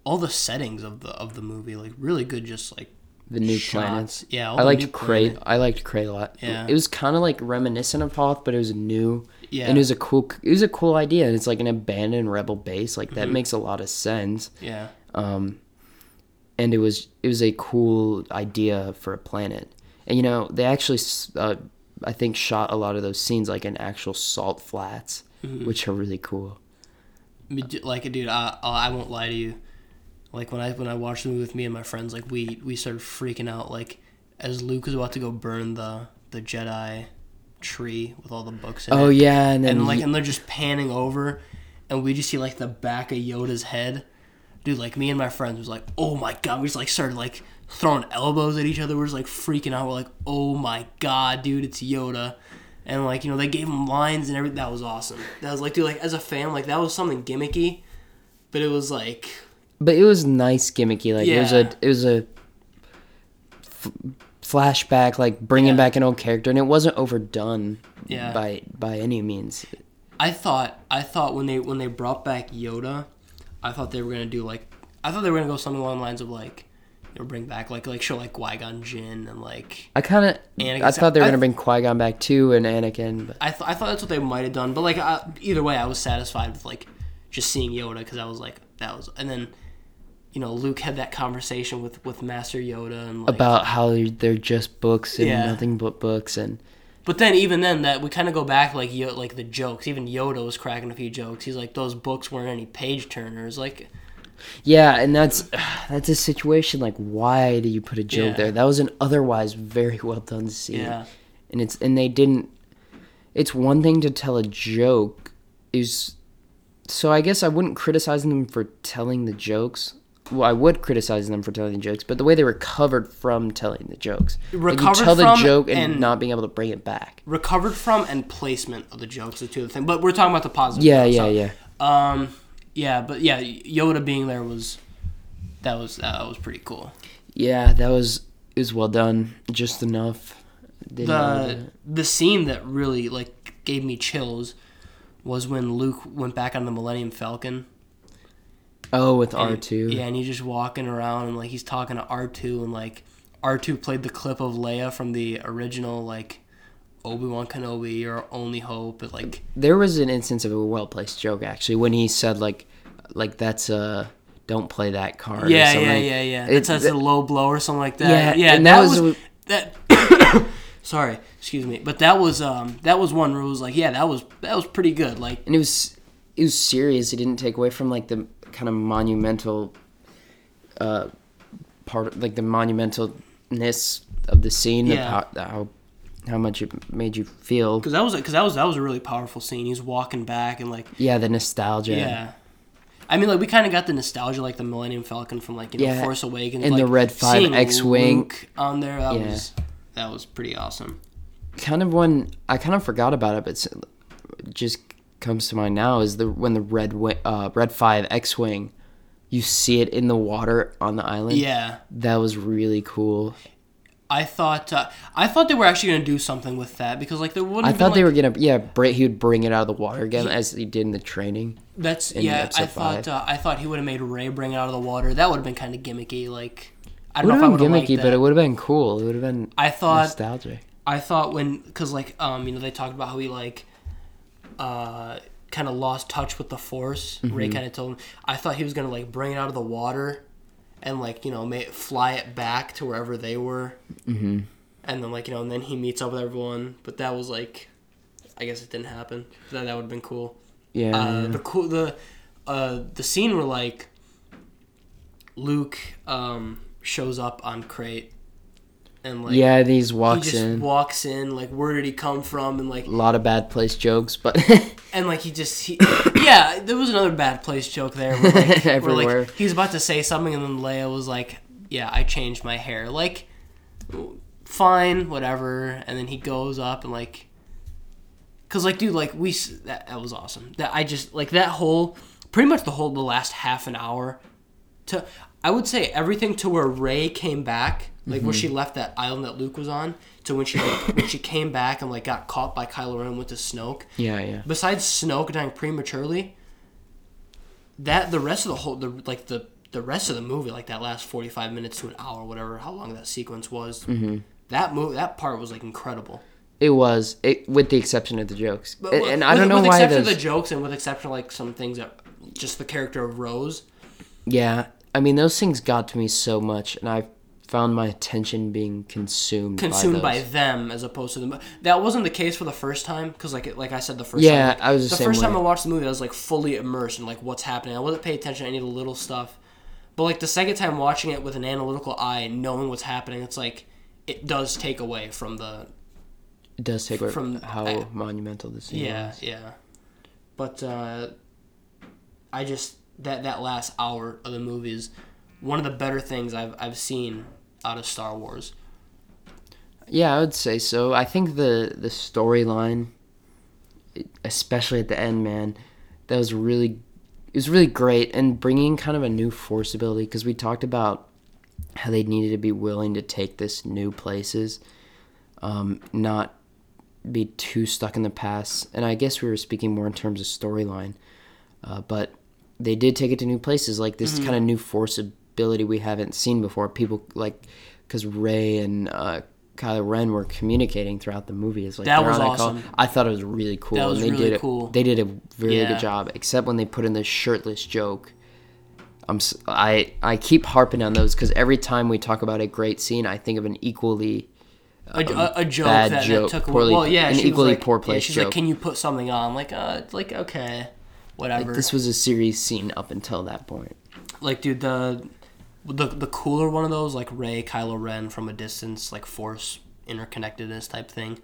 all the settings of the of the movie like really good just like The new shots. planets. Yeah, all I the liked new Crait. planet. I liked Crait a lot. Yeah. It was kind of like reminiscent of Hoth, but it was new. Yeah. And it was a cool. It was a cool idea, and it's like an abandoned rebel base. Like Mm-hmm. that makes a lot of sense. yeah um, and it was it was a cool idea for a planet. And you know, they actually, uh, I think, shot a lot of those scenes like in actual salt flats, Mm-hmm. which are really cool. I mean, d- like dude I, I won't lie to you like when i when i watched the movie with me and my friends like we we started freaking out like as luke was about to go burn the the jedi tree with all the books in Oh it yeah, and then and like and they're just panning over and we just see like the back of yoda's head dude like me and my friends was like oh my god we just like started like throwing elbows at each other we're just like freaking out we're like oh my god dude it's yoda and like you know they gave him lines and everything that was awesome that was like dude like as a fan like that was something gimmicky but it was like but it was nice gimmicky. Like it was a it was a f- flashback, like bringing Yeah. back an old character, and it wasn't overdone. Yeah. By by any means. I thought I thought when they when they brought back Yoda, I thought they were gonna do like I thought they were gonna go something along the lines of like you know bring back like like show like Qui Gon Jinn and like I kind of I thought they were I- gonna bring Qui Gon back too, and Anakin. But I th- I thought that's what they might have done but like I, either way I was satisfied with like just seeing Yoda because I was like that was and then you know Luke had that conversation with with Master Yoda and like about how they're just books and Yeah. nothing but books and But then even then that we kind of go back like Yo- like the jokes. Even Yoda was cracking a few jokes. He's like those books weren't any page turners. Like yeah and that's that's a situation like why do you put a joke Yeah. there that was an otherwise very well done scene Yeah. and it's and they didn't it's one thing to tell a joke is so i guess i wouldn't criticize them for telling the jokes well i would criticize them for telling the jokes but the way they recovered from telling the jokes like you Recovered tell the joke and, and- not being able to bring it back recovered from and placement of the jokes are two of the things. But we're talking about the positive. yeah now, yeah so, yeah Um, yeah, but yeah, Yoda being there was that was that was pretty cool. yeah that was it was well done just enough Didn't The the scene that really like gave me chills was when Luke went back on the Millennium Falcon. Oh with r2 Yeah, and he's just walking around and like he's talking to R two and like R two played the clip of Leia from the original like Obi Wan Kenobi, your only hope. But like there was an instance of a well placed joke actually when he said like like that's a don't play that card yeah, something. yeah, yeah, yeah. It's that's a low blow or something like that. Yeah, Yeah, and that, that was, was- that. sorry, excuse me, but that was um that was one where it was like yeah that was that was pretty good. Like and it was it was serious it didn't take away from like the kind of monumental uh part like the monumentalness of the scene of Yeah. how, how how much it made you feel because that was because that was that was a really powerful scene. He's walking back and like yeah the nostalgia yeah. I mean, like we kind of got the nostalgia, like the Millennium Falcon from like you know Yeah, Force Awakens, and the Red 5 X-wing. On there. That Yeah. was that was pretty awesome. kind of one I kind of forgot about it, but just comes to mind now is the when the red uh, red five X wing, you see it in the water on the island. Yeah, that was really cool. I thought uh, I thought they were actually gonna do something with that because like there wouldn't. I thought they were gonna yeah, br- he would bring it out of the water again as he did in the training. That's yeah. I thought uh, I thought he would have made Rey bring it out of the water. That would have been kind of gimmicky. Like I don't know if I would have liked gimmicky, but it would have been cool. It would have been I thought nostalgic. I thought when because like um you know they talked about how he like uh, kind of lost touch with the Force. Mm-hmm. Rey kind of told him, I thought he was gonna like bring it out of the water, and like you know, may, fly it back to wherever they were. Mm-hmm. And then like you know, and then he meets up with everyone. But that was like, I guess it didn't happen. That that would have been cool. Yeah. Uh, the cool the uh, the scene where like Luke um, shows up on Crait and like yeah, these he walks just in. walks in like where did he come from and like a lot of bad place jokes, but and like he just he yeah there was another bad place joke there where like, where, Everywhere. like he was about to say something and then Leia was like yeah I changed my hair like fine whatever and then he goes up and like cuz like dude like we that, that was awesome that I just like that whole pretty much the whole the last half an hour to I would say everything to where Rey came back, like where she left that island that Luke was on, to when she like, when she came back and like got caught by Kylo Ren with the Snoke. yeah, yeah. Besides Snoke dying prematurely, that the rest of the whole the like the the rest of the movie, like that last forty five minutes to an hour, whatever, how long that sequence was, Mm-hmm. that move that part was like incredible. It was it, with the exception of the jokes, But and, with- and I don't know with why exception of the jokes and with exception of like some things that just the character of Rose. Yeah, I mean those things got to me so much, and I found my attention being consumed. consumed by, by, them as opposed to them. That wasn't the case for the first time because, like, like I said, the first Yeah, time, like, I was the the first time. I watched the movie, I was like fully immersed in like what's happening. I wasn't paying attention to any of the little stuff, but like the second time watching it with an analytical eye, knowing what's happening, it's like it does take away from the It does take away from- how I- monumental this scene is. yeah yeah. But uh, I just that that last hour of the movie is one of the better things I've I've seen out of Star Wars. Yeah, I would say so. I think the the storyline, especially at the end, man, that was really it was really great and bringing kind of a new force ability because we talked about how they needed to be willing to take this new places, um, not be too stuck in the past. And I guess we were speaking more in terms of storyline, uh, but they did take it to new places, like this kind of new force ability we haven't seen before. People like because Rey and uh, Kylo Ren were communicating throughout the movie. It's like That was call. awesome. I thought it was really cool. That was and they really did it, cool. They did a very Yeah. good job, except when they put in the shirtless joke. I'm I I keep harping on those because every time we talk about a great scene, I think of an equally a, a, a joke bad that, joke, that took poorly- well, yeah, an equally like- poor yeah, she's joke. like, "Can you put something on?" Like, uh, like okay, whatever. this was a serious scene up until that point. like, dude, the the the cooler one of those, like Rey, Kylo Ren from a distance, like Force interconnectedness type thing,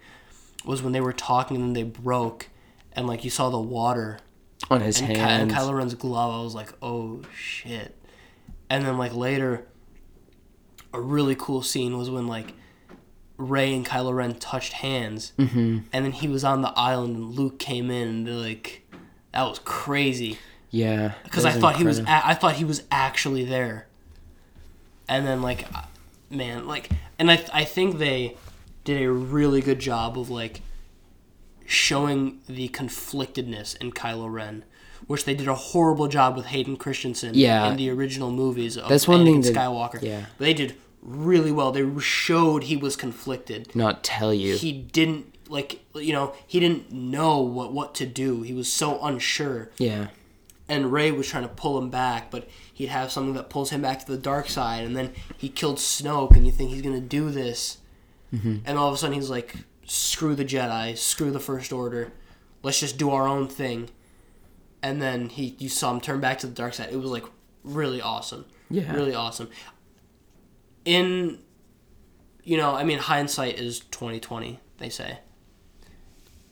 was when they were talking and then they broke, and like you saw the water On his and, Ky- and. Kylo Ren's glove. I was like, oh shit. And then like later, a really cool scene was when like Rey and Kylo Ren touched hands, mm-hmm. and then he was on the island and Luke came in and they're like, that was crazy yeah, because I thought he was incredible. a- I thought he was actually there. And then like, uh, man, like, and I I think they did a really good job of like showing the conflictedness in Kylo Ren, which they did a horrible job with Hayden Christensen Yeah. in the original movies of That's one thing Anakin that- Skywalker. yeah. But they did really well. They showed he was conflicted. not tell you. He didn't like you know he didn't know what what to do. He was so unsure yeah, and Rey was trying to pull him back, but he'd have something that pulls him back to the dark side, and then he killed Snoke, and you think he's gonna do this, mm-hmm. and all of a sudden he's like, "Screw the Jedi, screw the First Order, let's just do our own thing," and then he, you saw him turn back to the dark side. It was like really awesome, Yeah. really awesome. In, you know, I mean, hindsight is twenty twenty. They say.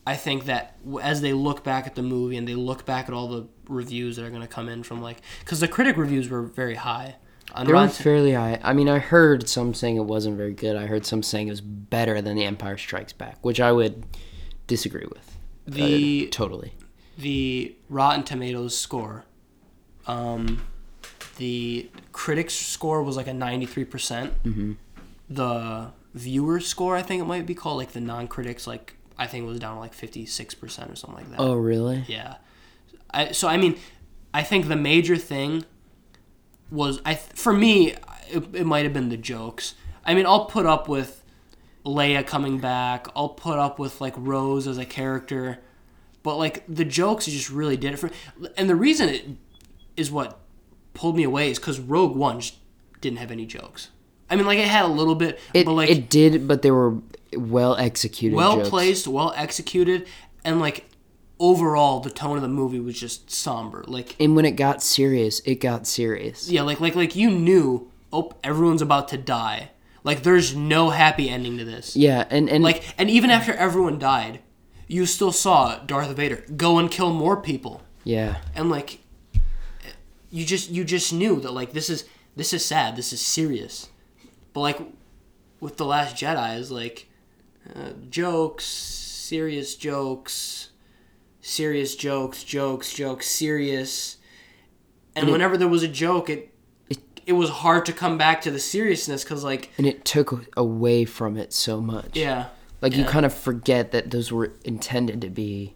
I think that as they look back at the movie and they look back at all the reviews that are going to come in from like, because the critic reviews were very high. On they were Rotten fairly high. I mean, I heard some saying it wasn't very good. I heard some saying it was better than The Empire Strikes Back, which I would disagree with. The- Uh, totally. the Rotten Tomatoes score, um, the critics score was like a ninety three percent. The viewer score, I think it might be called, like the non critics, like I think it was down to like fifty six percent or something like that. Oh, really? Yeah. I, so I mean, I think the major thing was I for me it, it might have been the jokes. I mean, I'll put up with Leia coming back. I'll put up with like Rose as a character, but like the jokes just really did it for. And the reason it is what pulled me away is because Rogue One just didn't have any jokes. I mean, like it had a little bit, It, but like it did, but they were well executed. well placed, well executed, and like overall the tone of the movie was just somber. Like And when it got serious, it got serious. yeah, like like like you knew, oh, everyone's about to die. Like there's no happy ending to this. Yeah, and and Like and even after everyone died, you still saw Darth Vader go and kill more people. yeah, And like you just you just knew that like this is this is sad, this is serious. But like with the last Jedi is like uh, jokes, serious jokes, serious jokes, jokes, jokes, serious. And And it- whenever there was a joke, it it it was hard to come back to the seriousness cuz like and it took away from it so much. yeah. Like you kind of forget that those were intended to be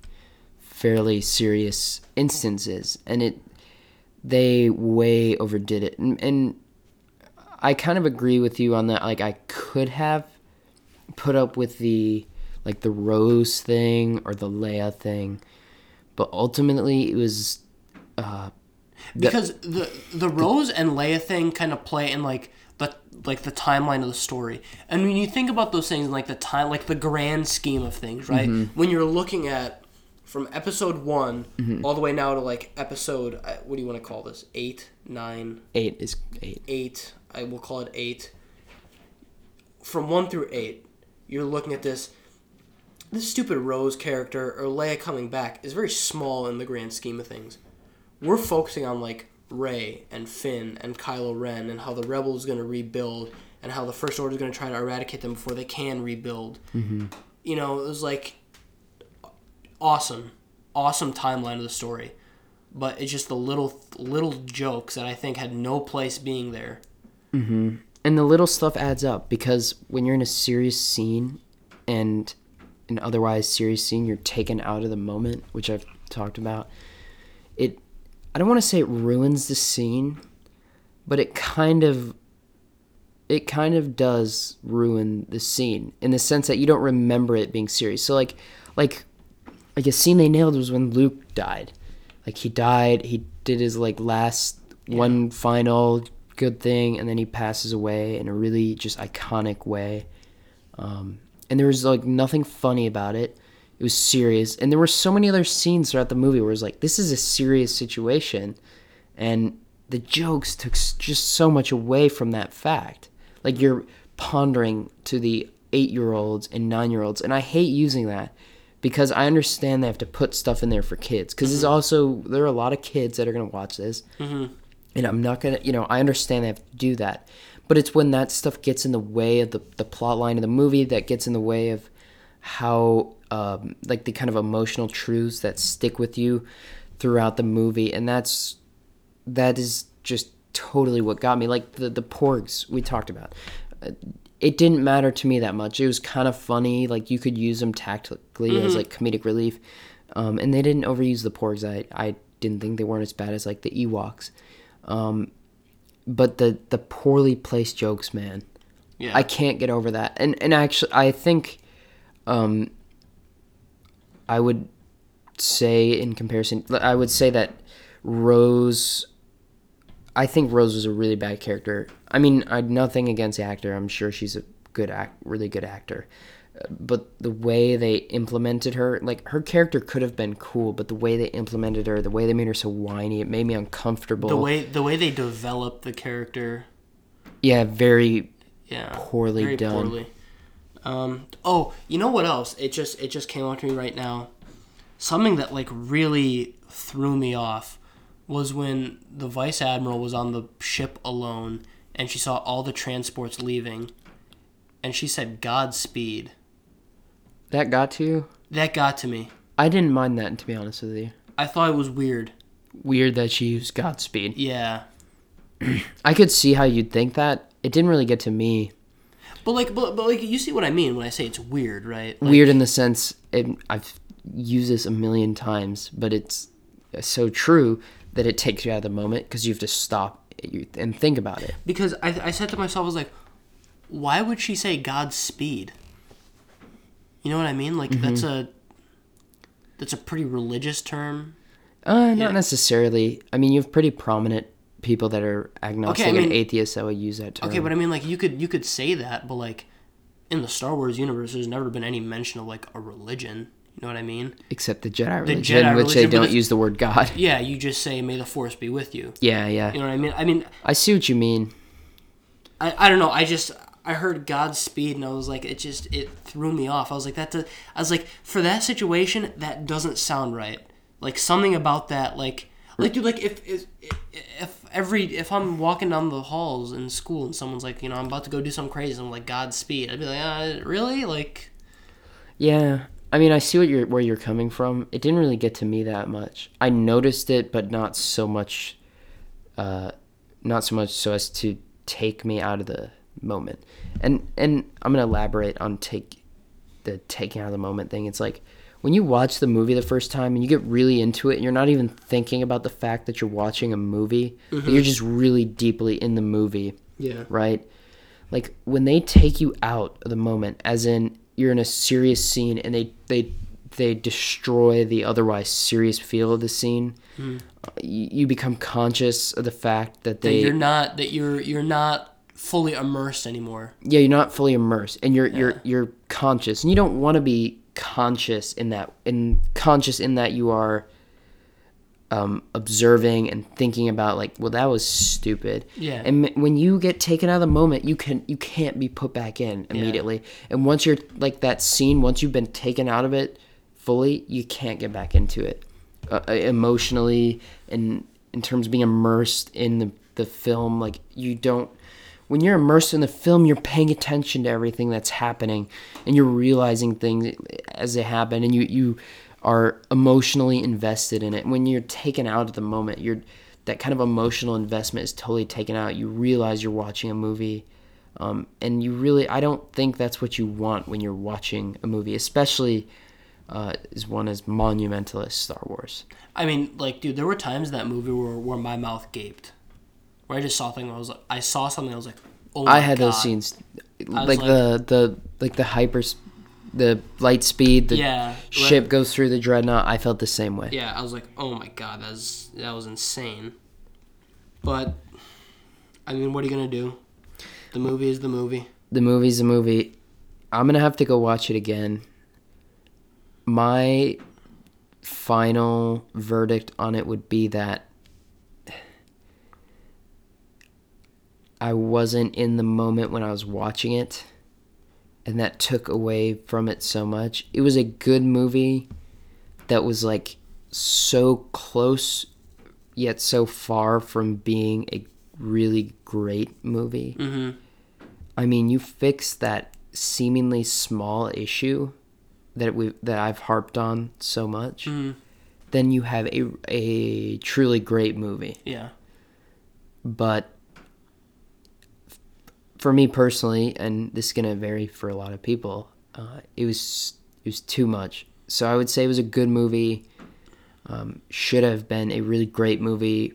fairly serious instances, and it they way overdid it. And, and I kind of agree with you on that. Like I could have put up with the like the Rose thing or the Leia thing, but ultimately it was uh, because the the Rose and Leia thing kind of play in like the like the timeline of the story. And when you think about those things like the time like the grand scheme of things, right? When you're looking at from episode one all the way now to like episode uh, what do you want to call this? Eight, nine, eight is eight. eight. I will call it eight. From one through eight, you're looking at this. This stupid Rose character or Leia coming back is very small in the grand scheme of things. We're focusing on like Rey and Finn and Kylo Ren and how the Rebels is going to rebuild and how the First Order is going to try to eradicate them before they can rebuild. Mm-hmm. You know, it was like awesome, awesome timeline of the story, but it's just the little little jokes that I think had no place being there. And the little stuff adds up because when you're in a serious scene and an otherwise serious scene you're taken out of the moment which i've talked about it i don't want to say it ruins the scene but it kind of it kind of does ruin the scene in the sense that you don't remember it being serious. So like like like a scene they nailed was when luke died. Like he died he did his like last one final good thing and then he passes away in a really just iconic way. Um, and there was like nothing funny about it. It was serious. And there were so many other scenes throughout the movie where it was like this is a serious situation. And the jokes took just so much away from that fact. Like you're pondering to the eight year olds and nine year olds and i hate using that because i understand they have to put stuff in there for kids. Because it's also there are a lot of kids that are going to watch this and I'm not gonna, you know, I understand they have to do that, but it's when that stuff gets in the way of the the plot line of the movie that gets in the way of how, um, like the kind of emotional truths that stick with you throughout the movie, and that's that is just totally what got me. Like the the porgs we talked about. Uh, It didn't matter to me that much. It was kind of funny. Like you could use them tactically as like comedic relief, um, and they didn't overuse the porgs. I I didn't think they weren't as bad as like the Ewoks. Um, but the the poorly placed jokes, man, Yeah. I can't get over that. And and actually, I think, um, I would say in comparison, I would say that Rose. I think Rose was a really bad character. I mean, I nothing against the actor. I'm sure she's a good act, really good actor. But the way they implemented her, like her character could have been cool, but the way they implemented her, the way they made her so whiny, it made me uncomfortable. the way the way they developed the character, yeah, very yeah, Poorly very done. Poorly. Um. Oh, you know what else? It just it just came out to me right now. Something that like really threw me off was when the vice admiral was on the ship alone and she saw all the transports leaving, and she said Godspeed. That got to you. That got to me. I didn't mind that, to be honest with you. I thought it was weird. Weird that she used Godspeed. Yeah. I could see how you'd think that. It didn't really get to me. But like, but, but like, you see what I mean when I say it's weird, right? Like, Weird in the sense it, I've used this a million times, but it's so true that it takes you out of the moment because you have to stop and think about it. because I, I said to myself, I was like, why would she say Godspeed? You know what I mean? Like that's a that's a pretty religious term. Uh, not Yeah. necessarily. I mean, you have pretty prominent people that are agnostic I mean- and atheists that would use that term. Okay, but I mean, like you could you could say that, but like in the Star Wars universe, there's never been any mention of like a religion. You know what I mean? Except the Jedi The religion, Jedi which religion, they don't use the word God. Yeah, you just say, "May the Force be with you." Yeah, yeah. You know what I mean? I mean, I see what you mean. I, I don't know. I just I heard Godspeed and I was like, it just it threw me off. I was like, that. do- I was like, for that situation, that doesn't sound right. Like something about that, like like dude, like if if if every if I'm walking down the halls in school and someone's like, you know, I'm about to go do something crazy, I'm like Godspeed. I'd be like, uh, really? Like, Yeah. I mean, I see what you're where you're coming from. It didn't really get to me that much. I noticed it, but not so much. Uh, not so much so as to take me out of the moment. And and I'm gonna elaborate on take the taking out of the moment thing. It's like when you watch the movie the first time and you get really into it, and you're not even thinking about the fact that you're watching a movie. You're just really deeply in the movie yeah, right? Like when they take you out of the moment, as in you're in a serious scene and they they they destroy the otherwise serious feel of the scene. uh, You, you become conscious of the fact that that they you're not that you're you're not fully immersed anymore. yeah you're not fully immersed and you're you're you're conscious and you don't want to be conscious in that in conscious in that you are um, observing and thinking about like well that was stupid Yeah. and m- when you get taken out of the moment you can you can't be put back in immediately Yeah. and once you're like that scene once you've been taken out of it fully you can't get back into it uh, uh, emotionally and in terms of being immersed in the, the film like you don't when you're immersed in the film you're paying attention to everything that's happening and you're realizing things as they happen and you you are emotionally invested in it. When you're taken out of the moment you're that kind of emotional investment is totally taken out. You realize you're watching a movie um, and you really i don't think that's what you want when you're watching a movie especially uh, is one as monumental as star wars. I mean, like, dude, there were times in that movie where, where my mouth gaped, where I just saw something. I was like, I saw something. I was like, oh my I had God. those scenes, like, like- the the like the hyper, the light speed, the Yeah, ship goes through the dreadnought. I felt the same way. Yeah, I was like, oh my god, that's that was insane. But, I mean, what are you gonna do? The movie is the movie. The movie's a movie. I'm gonna have to go watch it again. My final verdict on it would be that I wasn't in the moment when I was watching it, and that took away from it so much. It was a good movie that was like so close yet so far from being a really great movie. Mm-hmm. I mean, you fix that seemingly small issue that we that I've harped on so much, Mhm. then you have a a truly great movie. Yeah. But for me personally, and this is gonna vary for a lot of people, uh, it was it was too much. So I would say it was a good movie. Um, should have been a really great movie,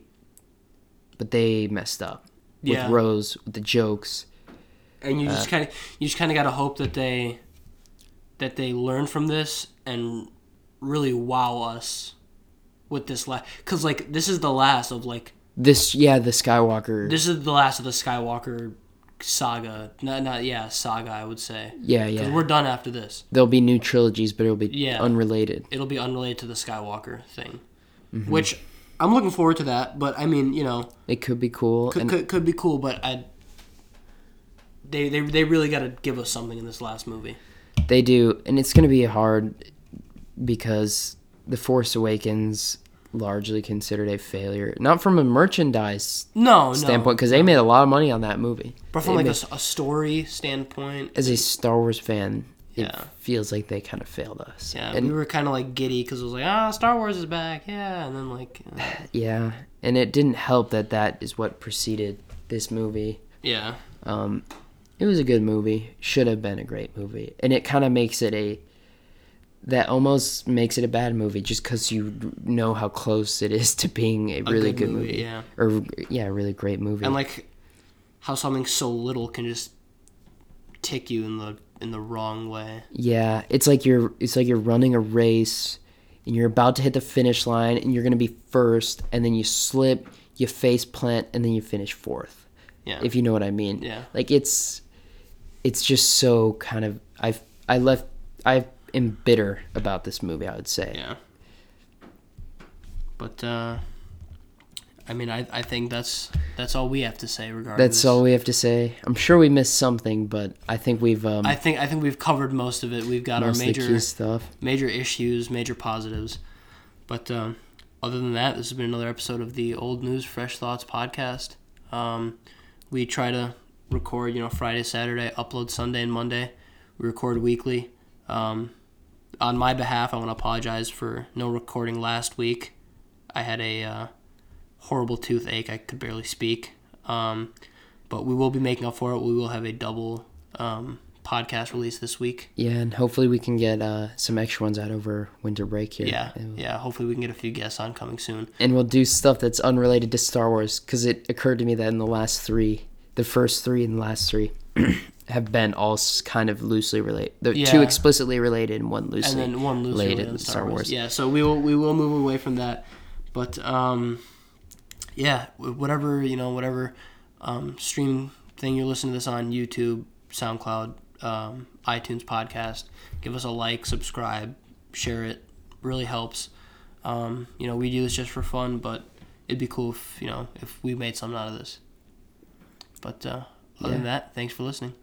but they messed up Yeah. with Rose with the jokes. And you Uh, just kind of you just kind of gotta hope that they that they learn from this and really wow us with this last because like this is the last of like This yeah, the Skywalker. this is the last of the Skywalker saga. Not not yeah saga I would say. yeah, yeah. We're done after this. There'll be new trilogies, but it'll be Yeah. unrelated. It'll be unrelated to the Skywalker thing, Mm-hmm. which I'm looking forward to that. But I mean, you know, It could be cool. could could, could be cool. But I they they they really got to give us something in this last movie. They do, and it's going to be hard because The Force Awakens largely considered a failure, not from a merchandise No, standpoint, no. because they made a lot of money on that movie. But from They like a, made- s- a story standpoint, as a Star Wars fan, it Yeah. feels like they kind of failed us. yeah, and we were kind of like giddy because it was like, ah, Star Wars is back, yeah, and then like, uh, yeah, and it didn't help that that is what preceded this movie. yeah, Um, it was a good movie. Should have been a great movie, and it kind of makes it a that almost makes it a bad movie just because you know how close it is to being a really good good, movie, movie, yeah. or yeah, a really great movie. and like how something so little can just tick you in the in the wrong way. yeah, it's like you're it's like you're running a race. and you're about to hit the finish line and you're going to be first and then you slip, you face plant and then you finish fourth. Yeah. If you know what I mean. Yeah. Like it's it's just so kind of I've I left I am bitter about this movie, I would say. Yeah. But uh I mean I I think that's that's all we have to say regarding That's this. all we have to say. I'm sure we missed something, but I think we've um I think I think we've covered most of it. We've got our most of the major stuff. major issues, major positives. But um, other than that, this has been another episode of the Old News Fresh Thoughts podcast. Um, we try to record, you know, Friday, Saturday, upload Sunday and Monday. We record weekly. Um, on my behalf, I want to apologize for no recording last week. I had a uh, horrible toothache. I could barely speak. Um, but we will be making up for it. We will have a double um, podcast release this week. Yeah, and hopefully we can get uh, some extra ones out over winter break here. Yeah, yeah. Hopefully, we can get a few guests on coming soon. And we'll do stuff that's unrelated to Star Wars because it occurred to me that in the last three, the first three and the last three, have been all kind of loosely related. The two explicitly related and one loosely and then one loosely related related in Star Wars. Wars. Yeah, so we will we will move away from that, but um, yeah, whatever you know, whatever um, streaming thing you're listening to this on YouTube, SoundCloud, um, iTunes podcast, give us a like, subscribe, share it. Really helps. Um, you know, we do this just for fun, but it'd be cool if you know if we made something out of this. But uh, other than that, thanks for listening.